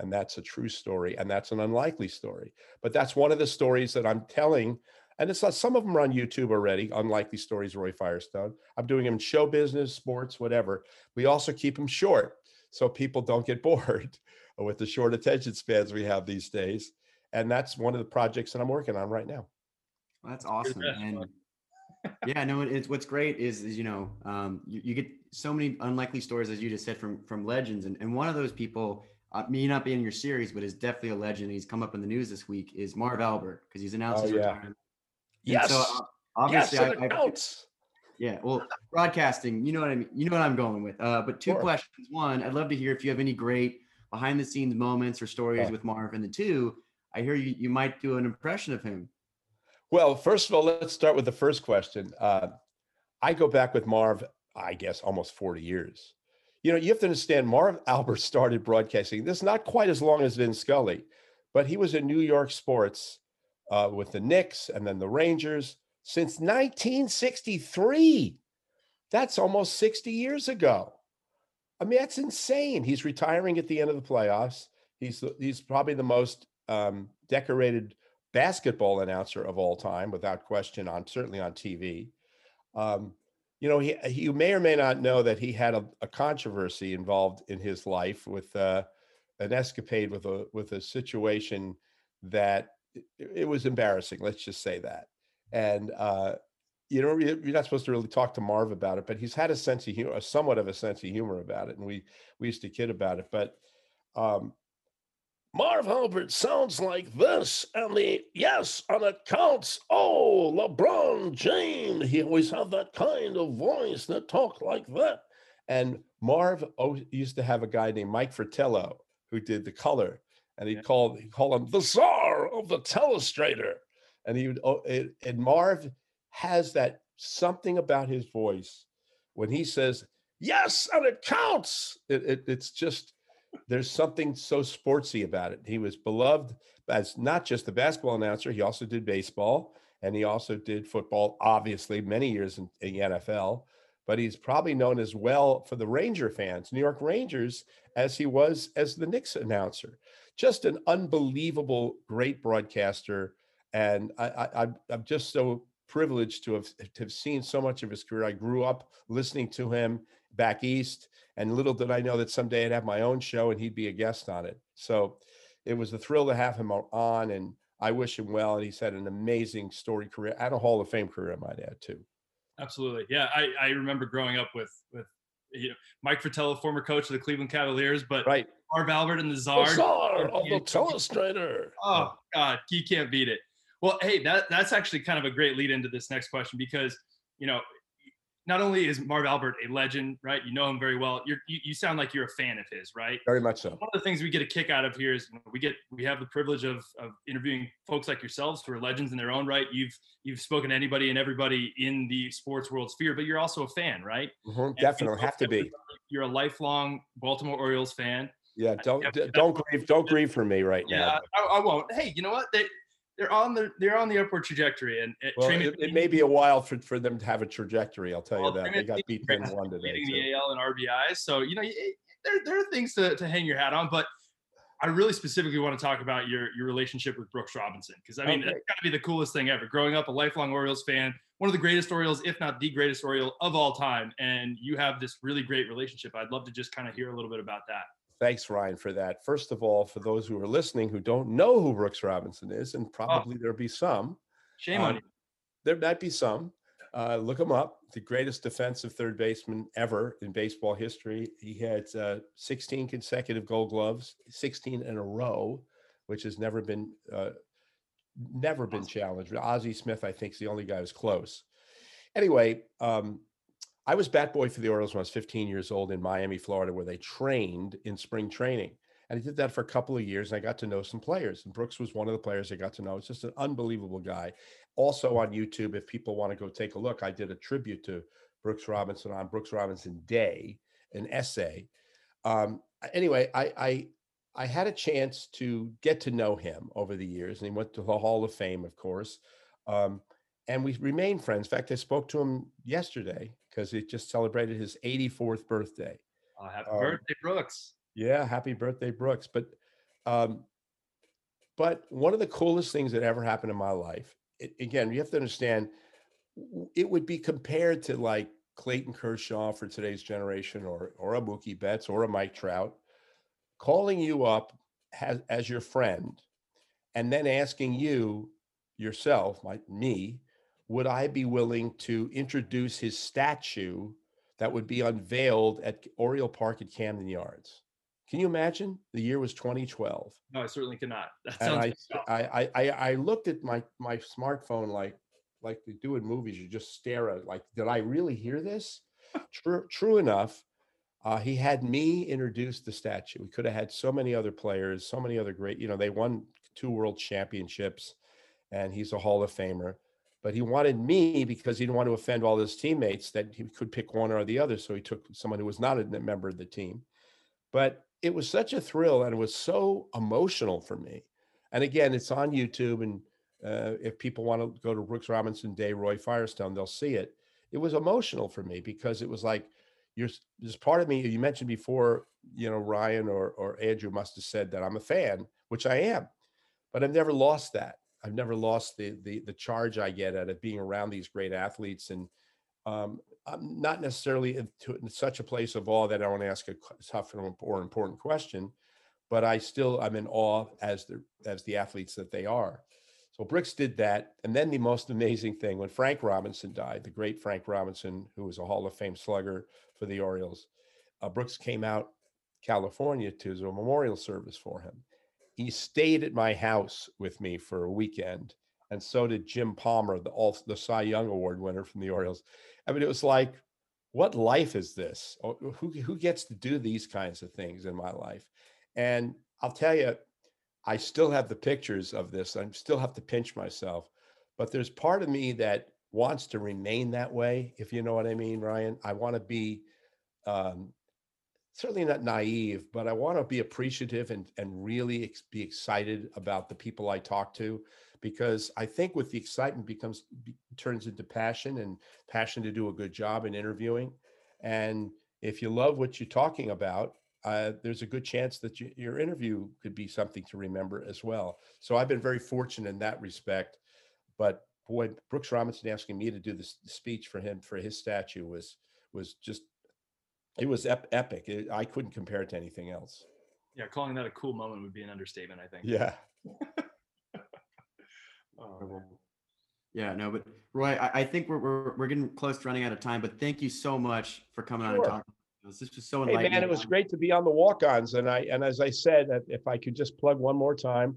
And that's a true story, and that's an unlikely story. But that's one of the stories that I'm telling and it's not, some of them are on YouTube already, unlikely stories, Roy Firestone. I'm doing them show business, sports, whatever. We also keep them short so people don't get [LAUGHS] bored with the short attention spans we have these days. And that's one of the projects that I'm working on right now. Well, that's awesome. And [LAUGHS] yeah, no, it's what's great is, is you know, um, you, you, get so many unlikely stories, as you just said, from from legends. And, and one of those people, uh, me not be in your series, but is definitely a legend. He's come up in the news this week. Is Marv Albert because he's announced oh, his yeah. retirement Yes. so uh, obviously, yes, I, it counts. Yeah, well, broadcasting, you know what I mean. You know what I'm going with. Uh, but two sure. questions. One, I'd love to hear if you have any great behind the scenes moments or stories yeah. with Marv. And the two, I hear you you might do an impression of him. Well, first of all, let's start with the first question. Uh, I go back with Marv, I guess, almost 40 years. You know, you have to understand, Marv [LAUGHS] Albert started broadcasting. This is not quite as long as Vin Scully, but he was in New York sports uh, with the Knicks and then the Rangers since 1963. That's almost 60 years ago. I mean, that's insane. He's retiring at the end of the playoffs. He's he's probably the most um, decorated basketball announcer of all time, without question. On certainly on TV. Um, you know, he, you may or may not know that he had a, a controversy involved in his life with uh, an escapade with a with a situation that it, it was embarrassing. Let's just say that. And uh, you know, you're not supposed to really talk to Marv about it, but he's had a sense of humor, somewhat of a sense of humor about it, and we we used to kid about it. But um, Marv Albert sounds like this, and the yes, and it counts. Oh, LeBron James, he always had that kind of voice that talked like that. And Marv used to have a guy named Mike Fratello who did the color, and he yeah. called he called him the czar of the telestrator. And he would, oh, it, and Marv has that something about his voice when he says yes and it counts. It, it, it's just there's something so sportsy about it. He was beloved as not just the basketball announcer, he also did baseball and he also did football, obviously, many years in, in the NFL. But he's probably known as well for the Ranger fans, New York Rangers, as he was as the Knicks announcer just an unbelievable, great broadcaster. And I, I'm just so privileged to have, to have seen so much of his career. I grew up listening to him back east, and little did I know that someday I'd have my own show and he'd be a guest on it. So it was a thrill to have him on, and I wish him well. And he's had an amazing story career and a Hall of Fame career, I might add too. Absolutely, yeah. I, I remember growing up with with you know, Mike Fratello, former coach of the Cleveland Cavaliers, but right. Marv Albert and the Czar. The Czar of the Telestrator. Oh God, he can't beat it. Well, hey, that that's actually kind of a great lead into this next question because you know not only is Marv Albert a legend, right? You know him very well. You're, you you sound like you're a fan of his, right? Very much so. One of the things we get a kick out of here is we get we have the privilege of of interviewing folks like yourselves who are legends in their own right. You've you've spoken to anybody and everybody in the sports world sphere, but you're also a fan, right? Mm-hmm, definitely, have to be. You're a lifelong Baltimore Orioles fan. Yeah, don't don't grieve don't grieve for me right yeah, now. I, I, won't. Hey, you know what? They, they're on the they're on the upward trajectory, and well, it, it, may be a while for, for them to have a trajectory. I'll tell well, you that they got beat ten one today. Leading the AL and RBIs, so you know there there are things to, to hang your hat on, but I really specifically want to talk about your your relationship with Brooks Robinson because I mean okay. that's got to be the coolest thing ever. Growing up a lifelong Orioles fan, one of the greatest Orioles, if not the greatest Oriole of all time, and you have this really great relationship. I'd love to just kind of hear a little bit about that. Thanks, Ryan, for that. First of all, for those who are listening who don't know who Brooks Robinson is, and oh. probably oh. there'll be some. Shame um, on you. There might be some. Uh, look him up. The greatest defensive third baseman ever in baseball history. He had uh, 16 consecutive Gold Gloves, 16 in a row, which has never been uh, never been challenged. Ozzie Smith, I think, is the only guy who's close. Anyway, um, I was bat boy for the Orioles when I was 15 years old in Miami, Florida, where they trained in spring training. And I did that for a couple of years and I got to know some players. And Brooks was one of the players I got to know. It's just an unbelievable guy. Also on YouTube, if people want to go take a look, I did a tribute to Brooks Robinson on Brooks Robinson Day, an essay. Um, anyway, I, I I had a chance to get to know him over the years, and he went to the Hall of Fame, of course. Um, and we remain friends. In fact, I spoke to him yesterday because he just celebrated his 84th birthday. Oh, happy Um, birthday, Brooks. Yeah, happy birthday, Brooks. But um, but one of the coolest things that ever happened in my life, it, again, you have to understand, it would be compared to like Clayton Kershaw for today's generation, or or a Mookie Betts, or a Mike Trout, calling you up as, as your friend, and then asking you yourself, my me, would I be willing to introduce his statue that would be unveiled at Oriole Park at Camden Yards? Can you imagine? The year was 2012 No, I certainly cannot. [LAUGHS] That sounds I. I, I, I, I looked at my my smartphone like like they do in movies. You just stare at it, like, did I really hear this? [LAUGHS] true, true enough. Uh, he had me introduce the statue. We could have had so many other players, so many other great. You know, they won two world championships, and he's a Hall of Famer. But he wanted me because he didn't want to offend all his teammates that he could pick one or the other. So he took someone who was not a member of the team. But it was such a thrill and it was so emotional for me. And again, it's on YouTube. And uh, if people want to go to Brooks Robinson Day, Roy Firestone, they'll see it. It was emotional for me because it was like, you're, there's part of me, you mentioned before, you know, Ryan or, or Andrew must have said that I'm a fan, which I am, but I've never lost that. I've never lost the, the, the charge I get out of being around these great athletes. And um, I'm not necessarily in, to, in such a place of awe that I want to ask a tough or important question, but I still I'm in awe as the as the athletes that they are. So Brooks did that, and then the most amazing thing when Frank Robinson died, the great Frank Robinson, who was a Hall of Fame slugger for the Orioles, uh, Brooks came out California to do a memorial service for him. He stayed at my house with me for a weekend, and so did Jim Palmer, the all the Cy Young Award winner from the Orioles. I mean, it was like, what life is this? Who who gets to do these kinds of things in my life? And I'll tell you, I still have the pictures of this. I still have to pinch myself, but there's part of me that wants to remain that way. If you know what I mean, Ryan. I want to be um, certainly not naive, but I want to be appreciative and and really ex- be excited about the people I talk to, because I think with the excitement becomes be, turns into passion and passion to do a good job in interviewing, and if you love what you're talking about, uh, there's a good chance that you, your interview could be something to remember as well. So I've been very fortunate in that respect, but boy, Brooks Robinson asking me to do this speech for him for his statue was was just it was ep- epic. It, I couldn't compare it to anything else. Yeah, calling that a cool moment would be an understatement, I think. Yeah. [LAUGHS] Oh. Yeah, no, but Roy, I, I think we're, we're we're getting close to running out of time. But thank you so much for coming on and talking. This was so enlightening. Hey man, it was great to be on the walk-ons, and I and as I said, if I could just plug one more time,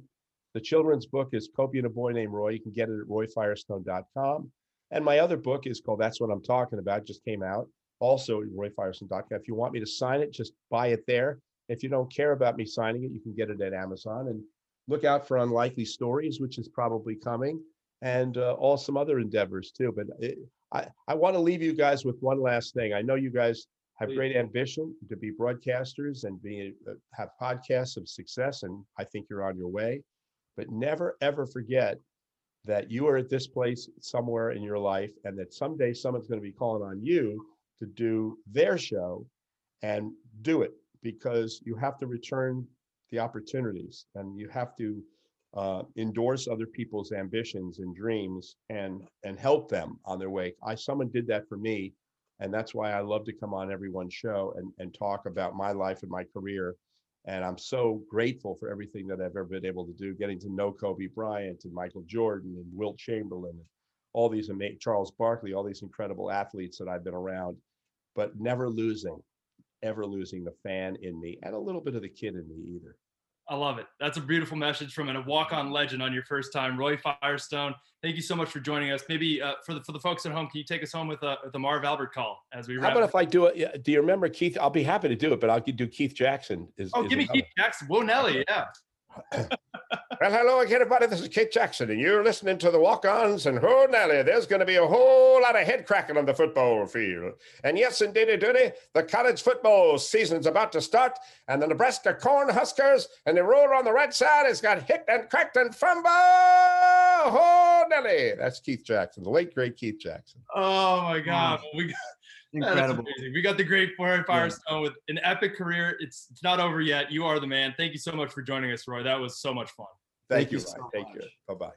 the children's book is Kobe and a Boy Named Roy. You can get it at royfirestone.com. And my other book is called That's What I'm Talking About. Just came out, also royfirestone.com. If you want me to sign it, just buy it there. If you don't care about me signing it, you can get it at Amazon. And look out for Unlikely Stories, which is probably coming, and uh, all some other endeavors too. But it, I I want to leave you guys with one last thing. I know you guys have Please. great ambition to be broadcasters and be uh, have podcasts of success, and I think you're on your way. But never ever forget that you are at this place somewhere in your life, and that someday someone's going to be calling on you to do their show, and do it because you have to return the opportunities, and you have to uh, endorse other people's ambitions and dreams, and and help them on their way. I someone did that for me, and that's why I love to come on everyone's show and and talk about my life and my career. And I'm so grateful for everything that I've ever been able to do, getting to know Kobe Bryant and Michael Jordan and Wilt Chamberlain and all these amazing Charles Barkley, all these incredible athletes that I've been around, but never losing, ever losing the fan in me and a little bit of the kid in me either. I love it. That's a beautiful message from a walk-on legend on your first time, Roy Firestone. Thank you so much for joining us. Maybe uh, for the for the folks at home, can you take us home with a with a Marv Albert call as we How wrap? about if I do it? yeah, Do you remember Keith? I'll be happy to do it, but I'll do Keith Jackson. Is, oh, is give me another- Keith Jackson. Whoa, Nelly. Yeah. Well, hello again, everybody. This is Keith Jackson, and you're listening to the Walk Ons. And oh, Nelly, there's going to be a whole lot of head cracking on the football field. And yes, indeed, duty, the college football season's about to start. And the Nebraska Cornhuskers, and the roller on the right side has got hit and cracked and fumbled. Oh, Nelly. That's Keith Jackson, the late, great Keith Jackson. Oh, my God. Mm. Wow. We got, Incredible. We got the great Roy Firestone with an epic career. It's, it's not over yet. You are the man. Thank you so much for joining us, Roy. That was so much fun. Thank, Thank you, you Ryan. so Take much. care. Bye bye.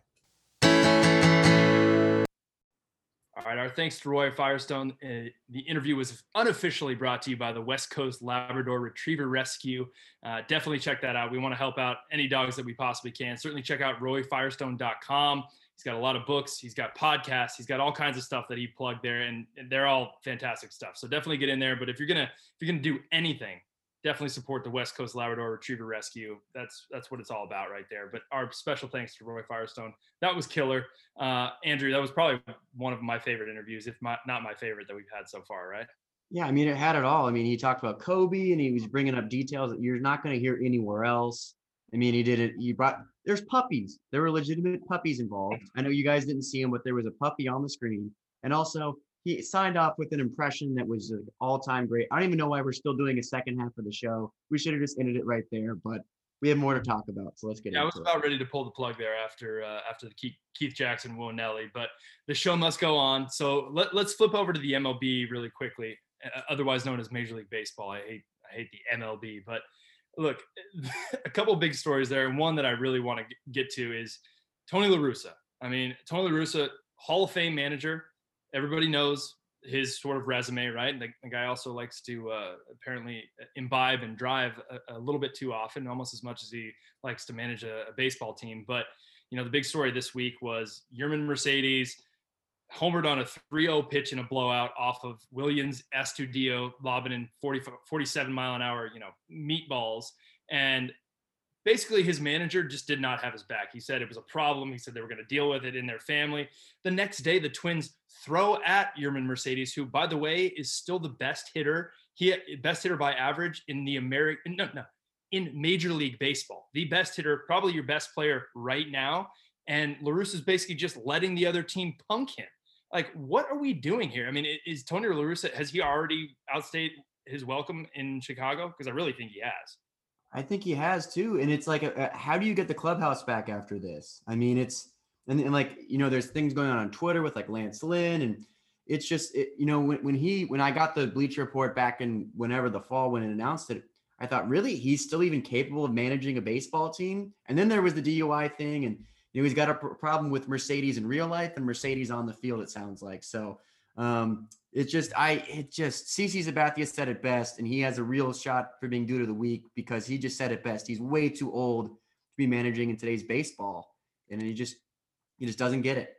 All right, our thanks to Roy Firestone. Uh, the interview was unofficially brought to you by the West Coast Labrador Retriever Rescue. Uh, definitely check that out. We want to help out any dogs that we possibly can. Certainly check out royfirestone.com. He's got a lot of books, he's got podcasts, he's got all kinds of stuff that he plugged there, and, and they're all fantastic stuff. So definitely get in there. But if you're gonna if you're gonna do anything, definitely support the West Coast Labrador Retriever Rescue. That's that's what it's all about right there. But our special thanks to Roy Firestone. That was killer. Uh, Andrew, that was probably one of my favorite interviews, if my, not my favorite that we've had so far, right? Yeah, I mean, it had it all. I mean, he talked about Kobe and he was bringing up details that you're not going to hear anywhere else. I mean, he did it. He brought, there's puppies. There were legitimate puppies involved. I know you guys didn't see him, but there was a puppy on the screen. And also, he signed off with an impression that was all time great. I don't even know why we're still doing a second half of the show. We should have just ended it right there, but we have more to talk about. So let's get Yeah, I was into it. about ready to pull the plug there after uh, after the Keith, Keith Jackson Will Nelly, but the show must go on. So let, let's flip over to the MLB really quickly, uh, otherwise known as Major League Baseball. I hate I hate the MLB, but look, [LAUGHS] a couple big stories there, and one that I really want to get to is Tony La Russa. I mean, Tony La Russa, Hall of Fame manager. Everybody knows his sort of resume, right? The, the guy also likes to uh, apparently imbibe and drive a, a, little bit too often, almost as much as he likes to manage a, a, baseball team. But you know, the big story this week was Yermín Mercedes homered on a 3-0 pitch in a blowout off of Willians Astudillo lobbing in 40, 47 mile an hour, you know, meatballs. And basically his manager just did not have his back. He said it was a problem. He said they were going to deal with it in their family. The next day, the Twins throw at Yermín Mercedes, who, by the way, is still the best hitter. He best hitter by average in the American no no in Major League Baseball. The best hitter, probably your best player right now. And La Russa is basically just letting the other team punk him. Like, what are we doing here? I mean, is Tony La Russa, has he already outstayed his welcome in Chicago? Because I really think he has. I think he has too. And it's like, a, a, how do you get the clubhouse back after this? I mean, it's, and, and, like, you know, there's things going on on Twitter with like Lance Lynn. And it's just, it, you know, when, when he, when I got the Bleacher Report back in whenever the fall when it announced it, I thought, really, he's still even capable of managing a baseball team. And then there was the DUI thing. And, you know, he's got a pr- problem with Mercedes in real life and Mercedes on the field, it sounds like. So, um, it's just I it just CC Sabathia said it best, and he has a real shot for being due to the week because he just said it best. He's way too old to be managing in today's baseball, and he just he just doesn't get it.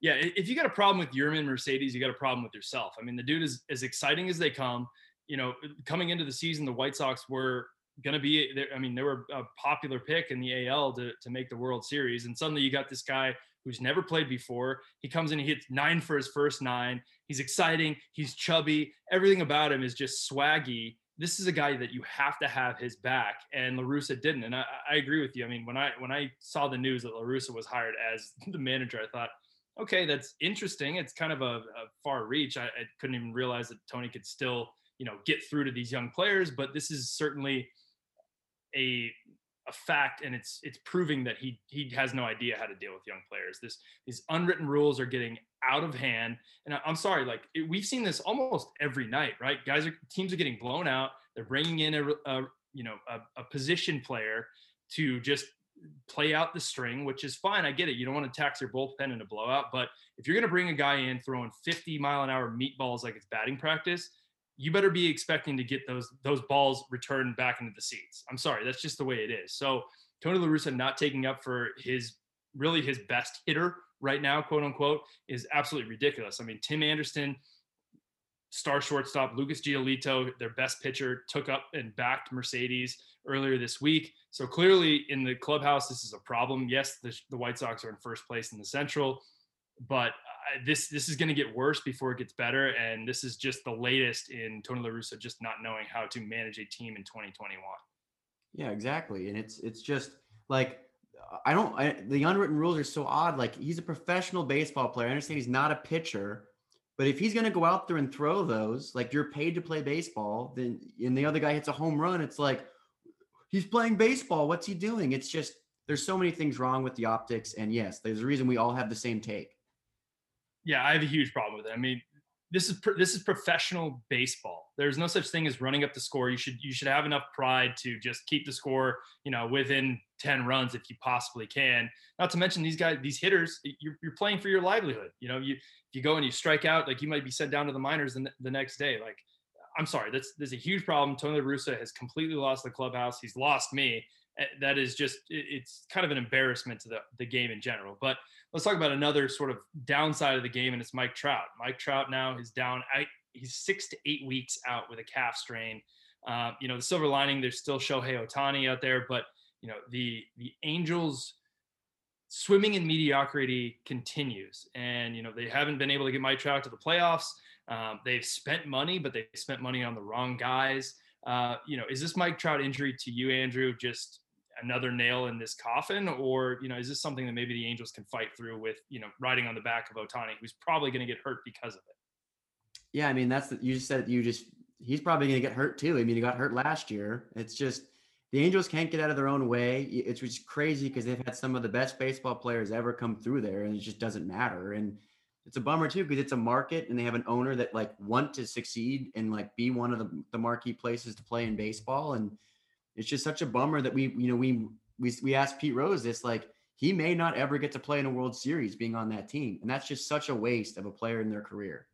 Yeah, if you got a problem with Yermín Mercedes, you got a problem with yourself. I mean, the dude is as exciting as they come. You know, coming into the season, the White Sox were going to be. there. I mean, they were a popular pick in the AL to to make the World Series, and suddenly you got this guy who's never played before. He comes in, he hits nine for his first nine. He's exciting. He's chubby. Everything about him is just swaggy. This is a guy that you have to have his back, and La Russa didn't. And I, I agree with you. I mean, when I when I saw the news that La Russa was hired as [LAUGHS] the manager, I thought, okay, that's interesting. It's kind of a, a far reach. I, I couldn't even realize that Tony could still, you know, get through to these young players. But this is certainly a a fact and it's it's proving that he he has no idea how to deal with young players. This these unwritten rules are getting out of hand. And I, am sorry like it, we've seen this almost every night right? Guys are teams are getting blown out. They're bringing in a, a you know a, a position player to just play out the string which is fine. I get it. You don't want to tax your bullpen in a blowout. But if you're going to bring a guy in throwing 50 mile an hour meatballs like it's batting practice you better be expecting to get those those balls returned back into the seats. I'm sorry, that's just the way it is. So Tony La Russa not taking up for his really his best hitter right now, quote unquote, is absolutely ridiculous. I mean, Tim Anderson, star shortstop, Lucas Giolito, their best pitcher, took up and backed Mercedes earlier this week. So clearly in the clubhouse, this is a problem. Yes, the, the White Sox are in first place in the Central, but this this is going to get worse before it gets better, and this is just the latest in Tony La Russa just not knowing how to manage a team in 2021. Yeah, exactly, and it's it's just like I don't. I, the unwritten rules are so odd. Like he's a professional baseball player. I understand he's not a pitcher, but if he's going to go out there and throw those, like you're paid to play baseball, then and the other guy hits a home run, it's like he's playing baseball. What's he doing? It's just there's so many things wrong with the optics. And yes, there's a reason we all have the same take. Yeah, I have a huge problem with it. I mean, this is this is professional baseball. There's no such thing as running up the score. You should you should have enough pride to just keep the score, you know, within 10 runs if you possibly can. Not to mention these guys, these hitters, you're, you're playing for your livelihood. You know, you if you go and you strike out, like you might be sent down to the minors the, the next day. Like, I'm sorry, that's there's a huge problem. Tony La Russa has completely lost the clubhouse. He's lost me. Eh, that is just it's kind of an embarrassment to the, the game in general. But let's talk about another sort of downside of the game, and it's Mike Trout. Mike Trout now is down. he's six to eight weeks out with a calf strain. Uh, you know, the silver lining, there's still Shohei Ohtani out there, but you know, the the Angels swimming in mediocrity continues, and you know they haven't been able to get Mike Trout to the playoffs. Um, they've spent money, but they've spent money on the wrong guys. Uh, you know, is this Mike Trout injury to you, Andrew, just another nail in this coffin, or you know, is this something that maybe the Angels can fight through with you know riding on the back of Ohtani, who's probably going to get hurt because of it? Yeah, I mean that's the, you just said you just he's probably going to get hurt too. I mean he got hurt last year. It's just the Angels can't get out of their own way. It's just crazy because they've had some of the best baseball players ever come through there, and it just doesn't matter. And it's a bummer too because it's a market, and they have an owner that like want to succeed and like be one of the, the marquee places to play in baseball. And it's just such a bummer that we, you know, we we we asked Pete Rose this like he may not ever get to play in a World Series being on that team, and that's just such a waste of a player in their career.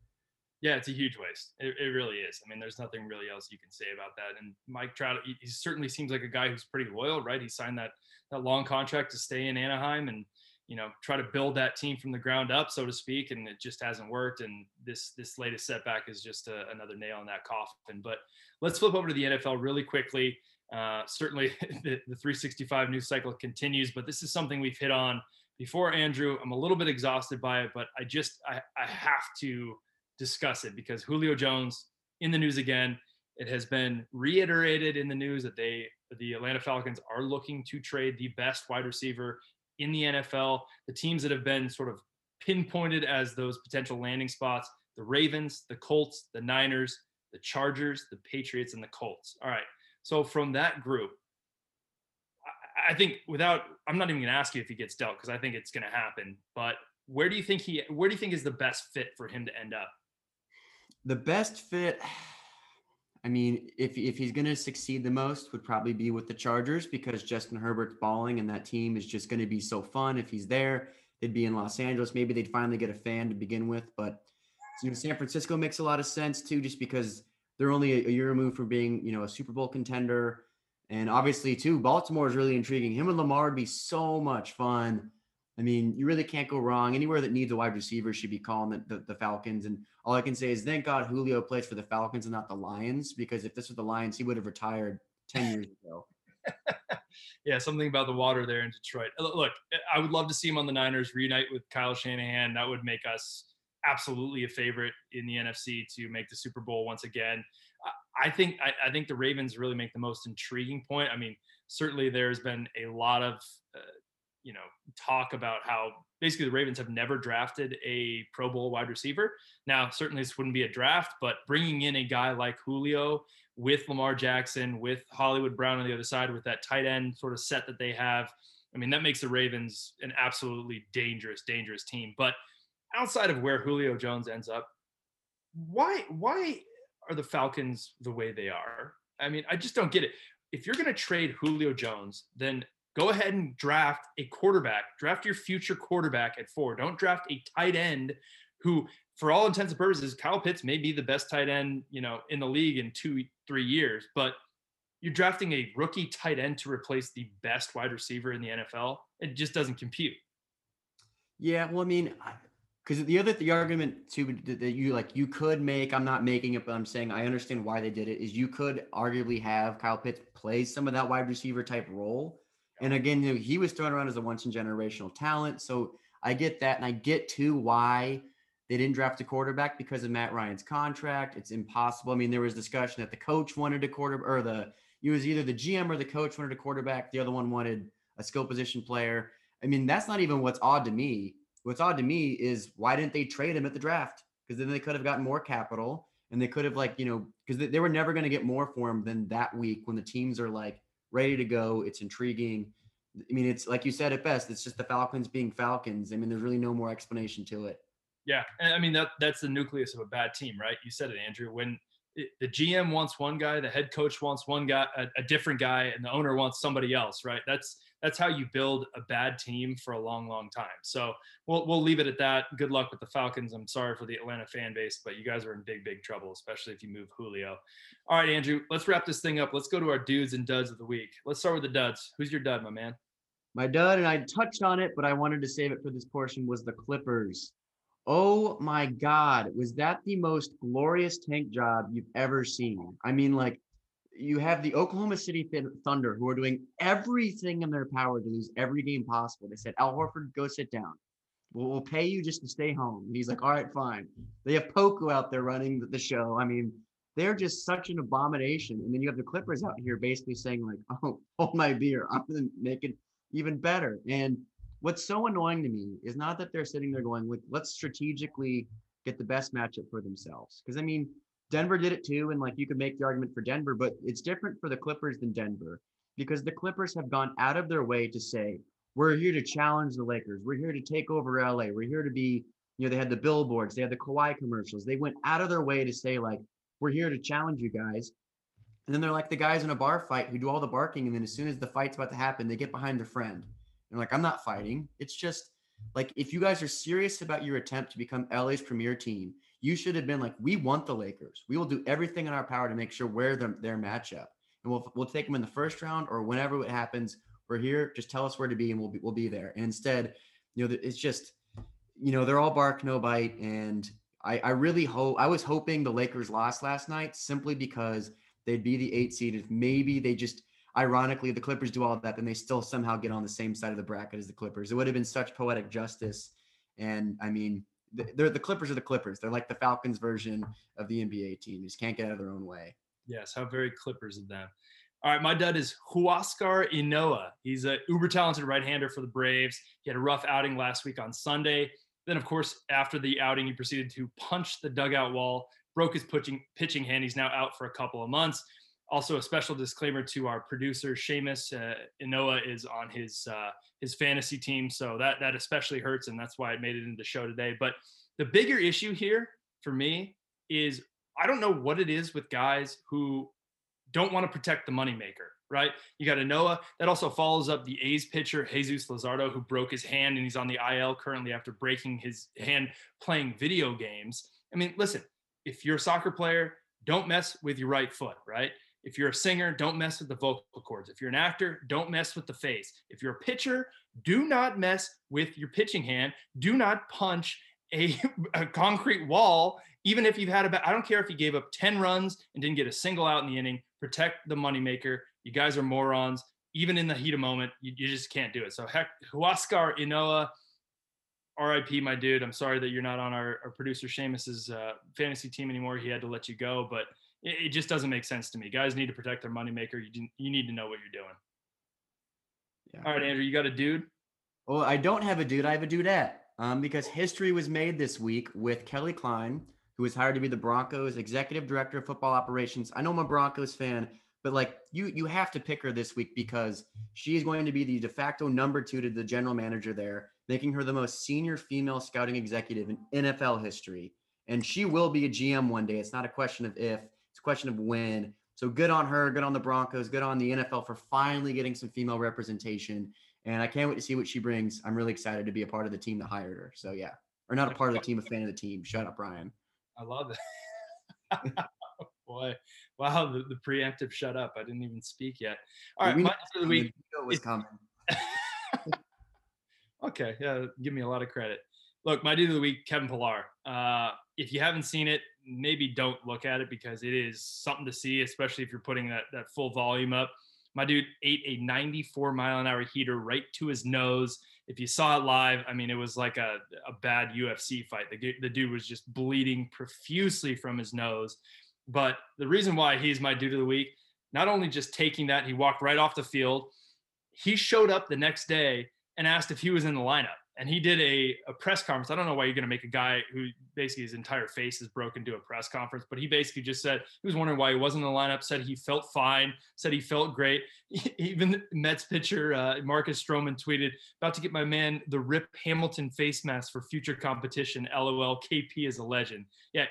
Yeah, it's a huge waste. It, it really is. I mean, there's nothing really else you can say about that. And Mike Trout, he, he, certainly seems like a guy who's pretty loyal, right? He signed that that long contract to stay in Anaheim and you know try to build that team from the ground up, so to speak. And it just hasn't worked. And this this latest setback is just a, another nail in that coffin. But let's flip over to the NFL really quickly. Uh, certainly, [LAUGHS] the, the 365 news cycle continues, but this is something we've hit on before, Andrew. I'm a little bit exhausted by it, but I just I, I have to discuss it because Julio Jones in the news again. It has been reiterated in the news that they, the Atlanta Falcons, are looking to trade the best wide receiver in the NFL. The teams that have been sort of pinpointed as those potential landing spots the Ravens, the Colts, the Niners, the Chargers, the Patriots, and the Colts. All right. So from that group, I think without, I'm not even going to ask you if he gets dealt because I think it's going to happen. But where do you think he, where do you think is the best fit for him to end up? the best fit I mean, if if he's going to succeed the most, would probably be with the Chargers because Justin Herbert's balling, and that team is just going to be so fun. If he's there, they'd be in Los Angeles. Maybe they'd finally get a fan to begin with. But you know, San Francisco makes a lot of sense too, just because they're only a, year removed from being, you know, a Super Bowl contender, and obviously too, Baltimore is really intriguing. Him and Lamar would be so much fun. I mean, you really can't go wrong. Anywhere that needs a wide receiver should be calling the, the, the, Falcons. And all I can say is thank God Julio plays for the Falcons and not the Lions, because if this was the Lions, he would have retired 10 years ago. [LAUGHS] yeah, something about the water there in Detroit. Look, I would love to see him on the Niners reunite with Kyle Shanahan. That would make us absolutely a favorite in the NFC to make the Super Bowl once again. I think I, I think the Ravens really make the most intriguing point. I mean, certainly there's been a lot of uh, you know talk about how basically the Ravens have never drafted a Pro Bowl wide receiver. Now, certainly this wouldn't be a draft, but bringing in a guy like Julio with Lamar Jackson, with Hollywood Brown on the other side, with that tight end sort of set that they have, I mean, that makes the Ravens an absolutely dangerous, dangerous team. But outside of where Julio Jones ends up, why why are the Falcons the way they are? I mean, I just don't get it. If you're going to trade Julio Jones, then go ahead and draft a quarterback. Draft your future quarterback at four. Don't draft a tight end who, for all intents and purposes, Kyle Pitts may be the best tight end, you know, in the league in two, three years, but you're drafting a rookie tight end to replace the best wide receiver in the NFL. It just doesn't compute. Yeah, well, I mean, because the other the argument too that you like you could make, I'm not making it, but I'm saying I understand why they did it. Is you could arguably have Kyle Pitts play some of that wide receiver type role, and again, you know, he was thrown around as a once in generational talent. So I get that. And I get too why they didn't draft a quarterback because of Matt Ryan's contract. It's impossible. I mean, there was discussion that the coach wanted a quarter or the it was either the GM or the coach wanted a quarterback. The other one wanted a skill position player. I mean, that's not even what's odd to me. What's odd to me is why didn't they trade him at the draft? Because then they could have gotten more capital and they could have like you know because they, were never going to get more for him than that week when the teams are like ready to go. It's intriguing. I mean, it's like you said at best. It's just the Falcons being Falcons. I mean, there's really no more explanation to it. Yeah, I mean that that's the nucleus of a bad team, right? You said it, Andrew. When it, the GM wants one guy, the head coach wants one guy, a, a, different guy, and the owner wants somebody else, right? That's that's how you build a bad team for a long, long time. So we'll we'll leave it at that. Good luck with the Falcons. I'm sorry for the Atlanta fan base, but you guys are in big, big trouble, especially if you move Julio. All right, Andrew, let's wrap this thing up. Let's go to our dudes and duds of the week. Let's start with the duds. Who's your dud, my man? My dud, and I touched on it, but I wanted to save it for this portion, was the Clippers. Oh my God, was that the most glorious tank job you've ever seen? I mean, like, you have the Oklahoma City Thunder who are doing everything in their power to lose every game possible. They said, Al Horford, go sit down. We'll, we'll pay you just to stay home. And he's like, all right, fine. They have Poku out there running the show. I mean, they're just such an abomination. And then you have the Clippers out here basically saying, like, [LAUGHS] oh, hold my beer. I'm going to make it even better. And what's so annoying to me is not that they're sitting there going, let's strategically get the best matchup for themselves. Because I mean, Denver did it too, and like you could make the argument for Denver, but it's different for the Clippers than Denver because the Clippers have gone out of their way to say, we're here to challenge the Lakers. We're here to take over LA. We're here to be, you know, they had the billboards, they had the Kawhi commercials. They went out of their way to say, like, we're here to challenge you guys. And then they're like the guys in a bar fight who do all the barking. And then as soon as the fight's about to happen, they get behind their friend. And like, I'm not fighting. It's just like if you guys are serious about your attempt to become LA's premier team, you should have been like, we want the Lakers. We will do everything in our power to make sure we're their, matchup. And we'll we'll take them in the first round or whenever it happens. We're here. Just tell us where to be, and we'll be we'll be there. And instead, you know, it's just, you know, they're all bark no bite. And I I really hope I was hoping the Lakers lost last night simply because they'd be the eight seed. If maybe they just ironically the Clippers do all that, then they still somehow get on the same side of the bracket as the Clippers. It would have been such poetic justice. And I mean, they're the Clippers are the Clippers. They're like the Falcons version of the NBA team. They just can't get out of their own way. Yes, how very Clippers of them. All right, my dud is Huascar Ynoa. He's a uber talented right-hander for the Braves. He had a rough outing last week on Sunday. Then, of course, after the outing, he proceeded to punch the dugout wall, broke his pitching pitching hand. He's now out for a couple of months. Also, a special disclaimer to our producer, Seamus uh, Ynoa is on his uh, his fantasy team, so that that especially hurts, and that's why it made it into the show today. But the bigger issue here for me is I don't know what it is with guys who don't want to protect the moneymaker, right? You got Ynoa that also follows up the A's pitcher Jesus Luzardo, who broke his hand and he's on the IL currently after breaking his hand playing video games. I mean, listen, if you're a soccer player, don't mess with your right foot, right? If you're a singer, don't mess with the vocal cords. If you're an actor, don't mess with the face. If you're a pitcher, do not mess with your pitching hand. Do not punch a, [LAUGHS] a concrete wall, even if you've had about, I don't care if you gave up 10 runs and didn't get a single out in the inning. Protect the moneymaker. You guys are morons. Even in the heat of moment, you, you just can't do it. So, heck, Huascar Ynoa, RIP, my dude. I'm sorry that you're not on our, our producer Seamus's uh, fantasy team anymore. He had to let you go, but it, it just doesn't make sense to me. Guys need to protect their moneymaker. You you need to know what you're doing. Yeah. All right, Andrew, you got a dude? Well, I don't have a dude. I have a dudette. Um, because history was made this week with Kelly Kleine, who was hired to be the Broncos executive director of football operations. I know I'm a Broncos fan, but like you, you have to pick her this week because she is going to be the de facto number two to the general manager there, making her the most senior female scouting executive in NFL history. And she will be a GM one day. It's not a question of if, question of when. So good on her, good on the Broncos, good on the NFL for finally getting some female representation. And I can't wait to see what she brings. I'm really excited to be a part of the team that hired her. So yeah, or not a part of the team, a fan of the team. Shut up, Ryan. I love it. [LAUGHS] Boy, wow, the, the, preemptive shut up. I didn't even speak yet. All right, my of the week was coming. [LAUGHS] okay, yeah, give me a lot of credit. Look, my dude of the week, Kevin Pillar. Uh, if you haven't seen it, maybe don't look at it because it is something to see, especially if you're putting that that full volume up. My dude ate a 94 mile an hour heater right to his nose. If you saw it live, I mean, it was like a, a bad UFC fight. The, the dude was just bleeding profusely from his nose. But the reason why he's my dude of the week, not only just taking that, he walked right off the field he showed up the next day and asked if he was in the lineup and he did a, a press conference. I don't know why you're going to make a guy who basically his entire face is broken do a press conference, but he basically just said he was wondering why he wasn't in the lineup. Said he felt fine. Said he felt great. [LAUGHS] Even Mets pitcher uh, Marcus Stroman tweeted, "About to get my man the Rip Hamilton face mask for future competition. LOL. KP is a legend. Yeah,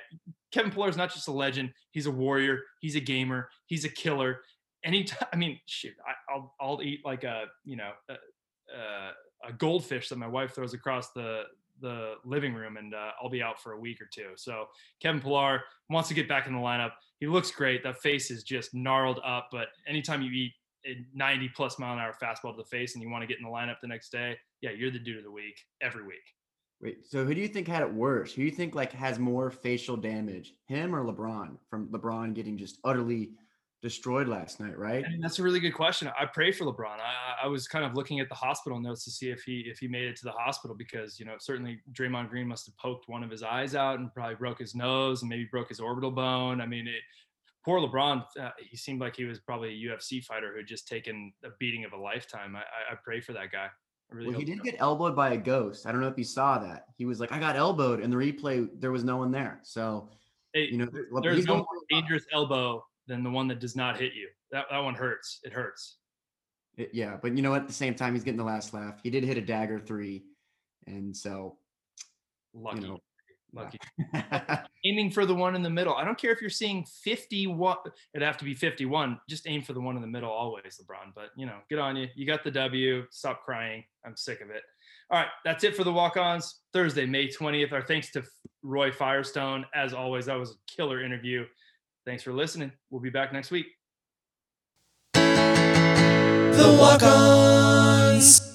Kevin Pillar is not just a legend. He's a warrior. He's a gamer. He's a killer. Anytime, I mean, shoot, I, will I'll eat like a you know. Uh, a goldfish that my wife throws across the the living room, and uh, I'll be out for a week or two. So Kevin Pillar wants to get back in the lineup. He looks great. That face is just gnarled up. But anytime you eat a 90 plus mile an hour fastball to the face and you want to get in the lineup the next day, yeah, you're the dude of the week every week. Wait, so who do you think had it worse? Who do you think like has more facial damage, him or LeBron? From LeBron getting just utterly destroyed last night, right? I mean, that's a really good question. I pray for LeBron. I, I, was kind of looking at the hospital notes to see if he if he made it to the hospital because you know certainly Draymond Green must have poked one of his eyes out and probably broke his nose and maybe broke his orbital bone. I mean, it, poor LeBron. Uh, he seemed like he was probably a UFC fighter who had just taken a beating of a lifetime. I, I, I pray for that guy. Really well, he did get elbowed by a ghost. I don't know if you saw that. He was like, "I got elbowed," and the replay there was no one there. So, hey, you know, there's no dangerous elbow than the one that does not hit you. That that one hurts. It hurts. It, yeah, but you know, at the same time, he's getting the last laugh. He did hit a dagger three, and so lucky. You know, lucky. [LAUGHS] Aiming for the one in the middle. I don't care if you're seeing 51. It'd have to be 51. Just aim for the one in the middle always, LeBron. But you know, good on you. You got the W. Stop crying. I'm sick of it. All right, that's it for the walk-ons. Thursday, May 20th. Our thanks to Roy Firestone. As always, that was a killer interview. Thanks for listening. We'll be back next week. The Walk Ons.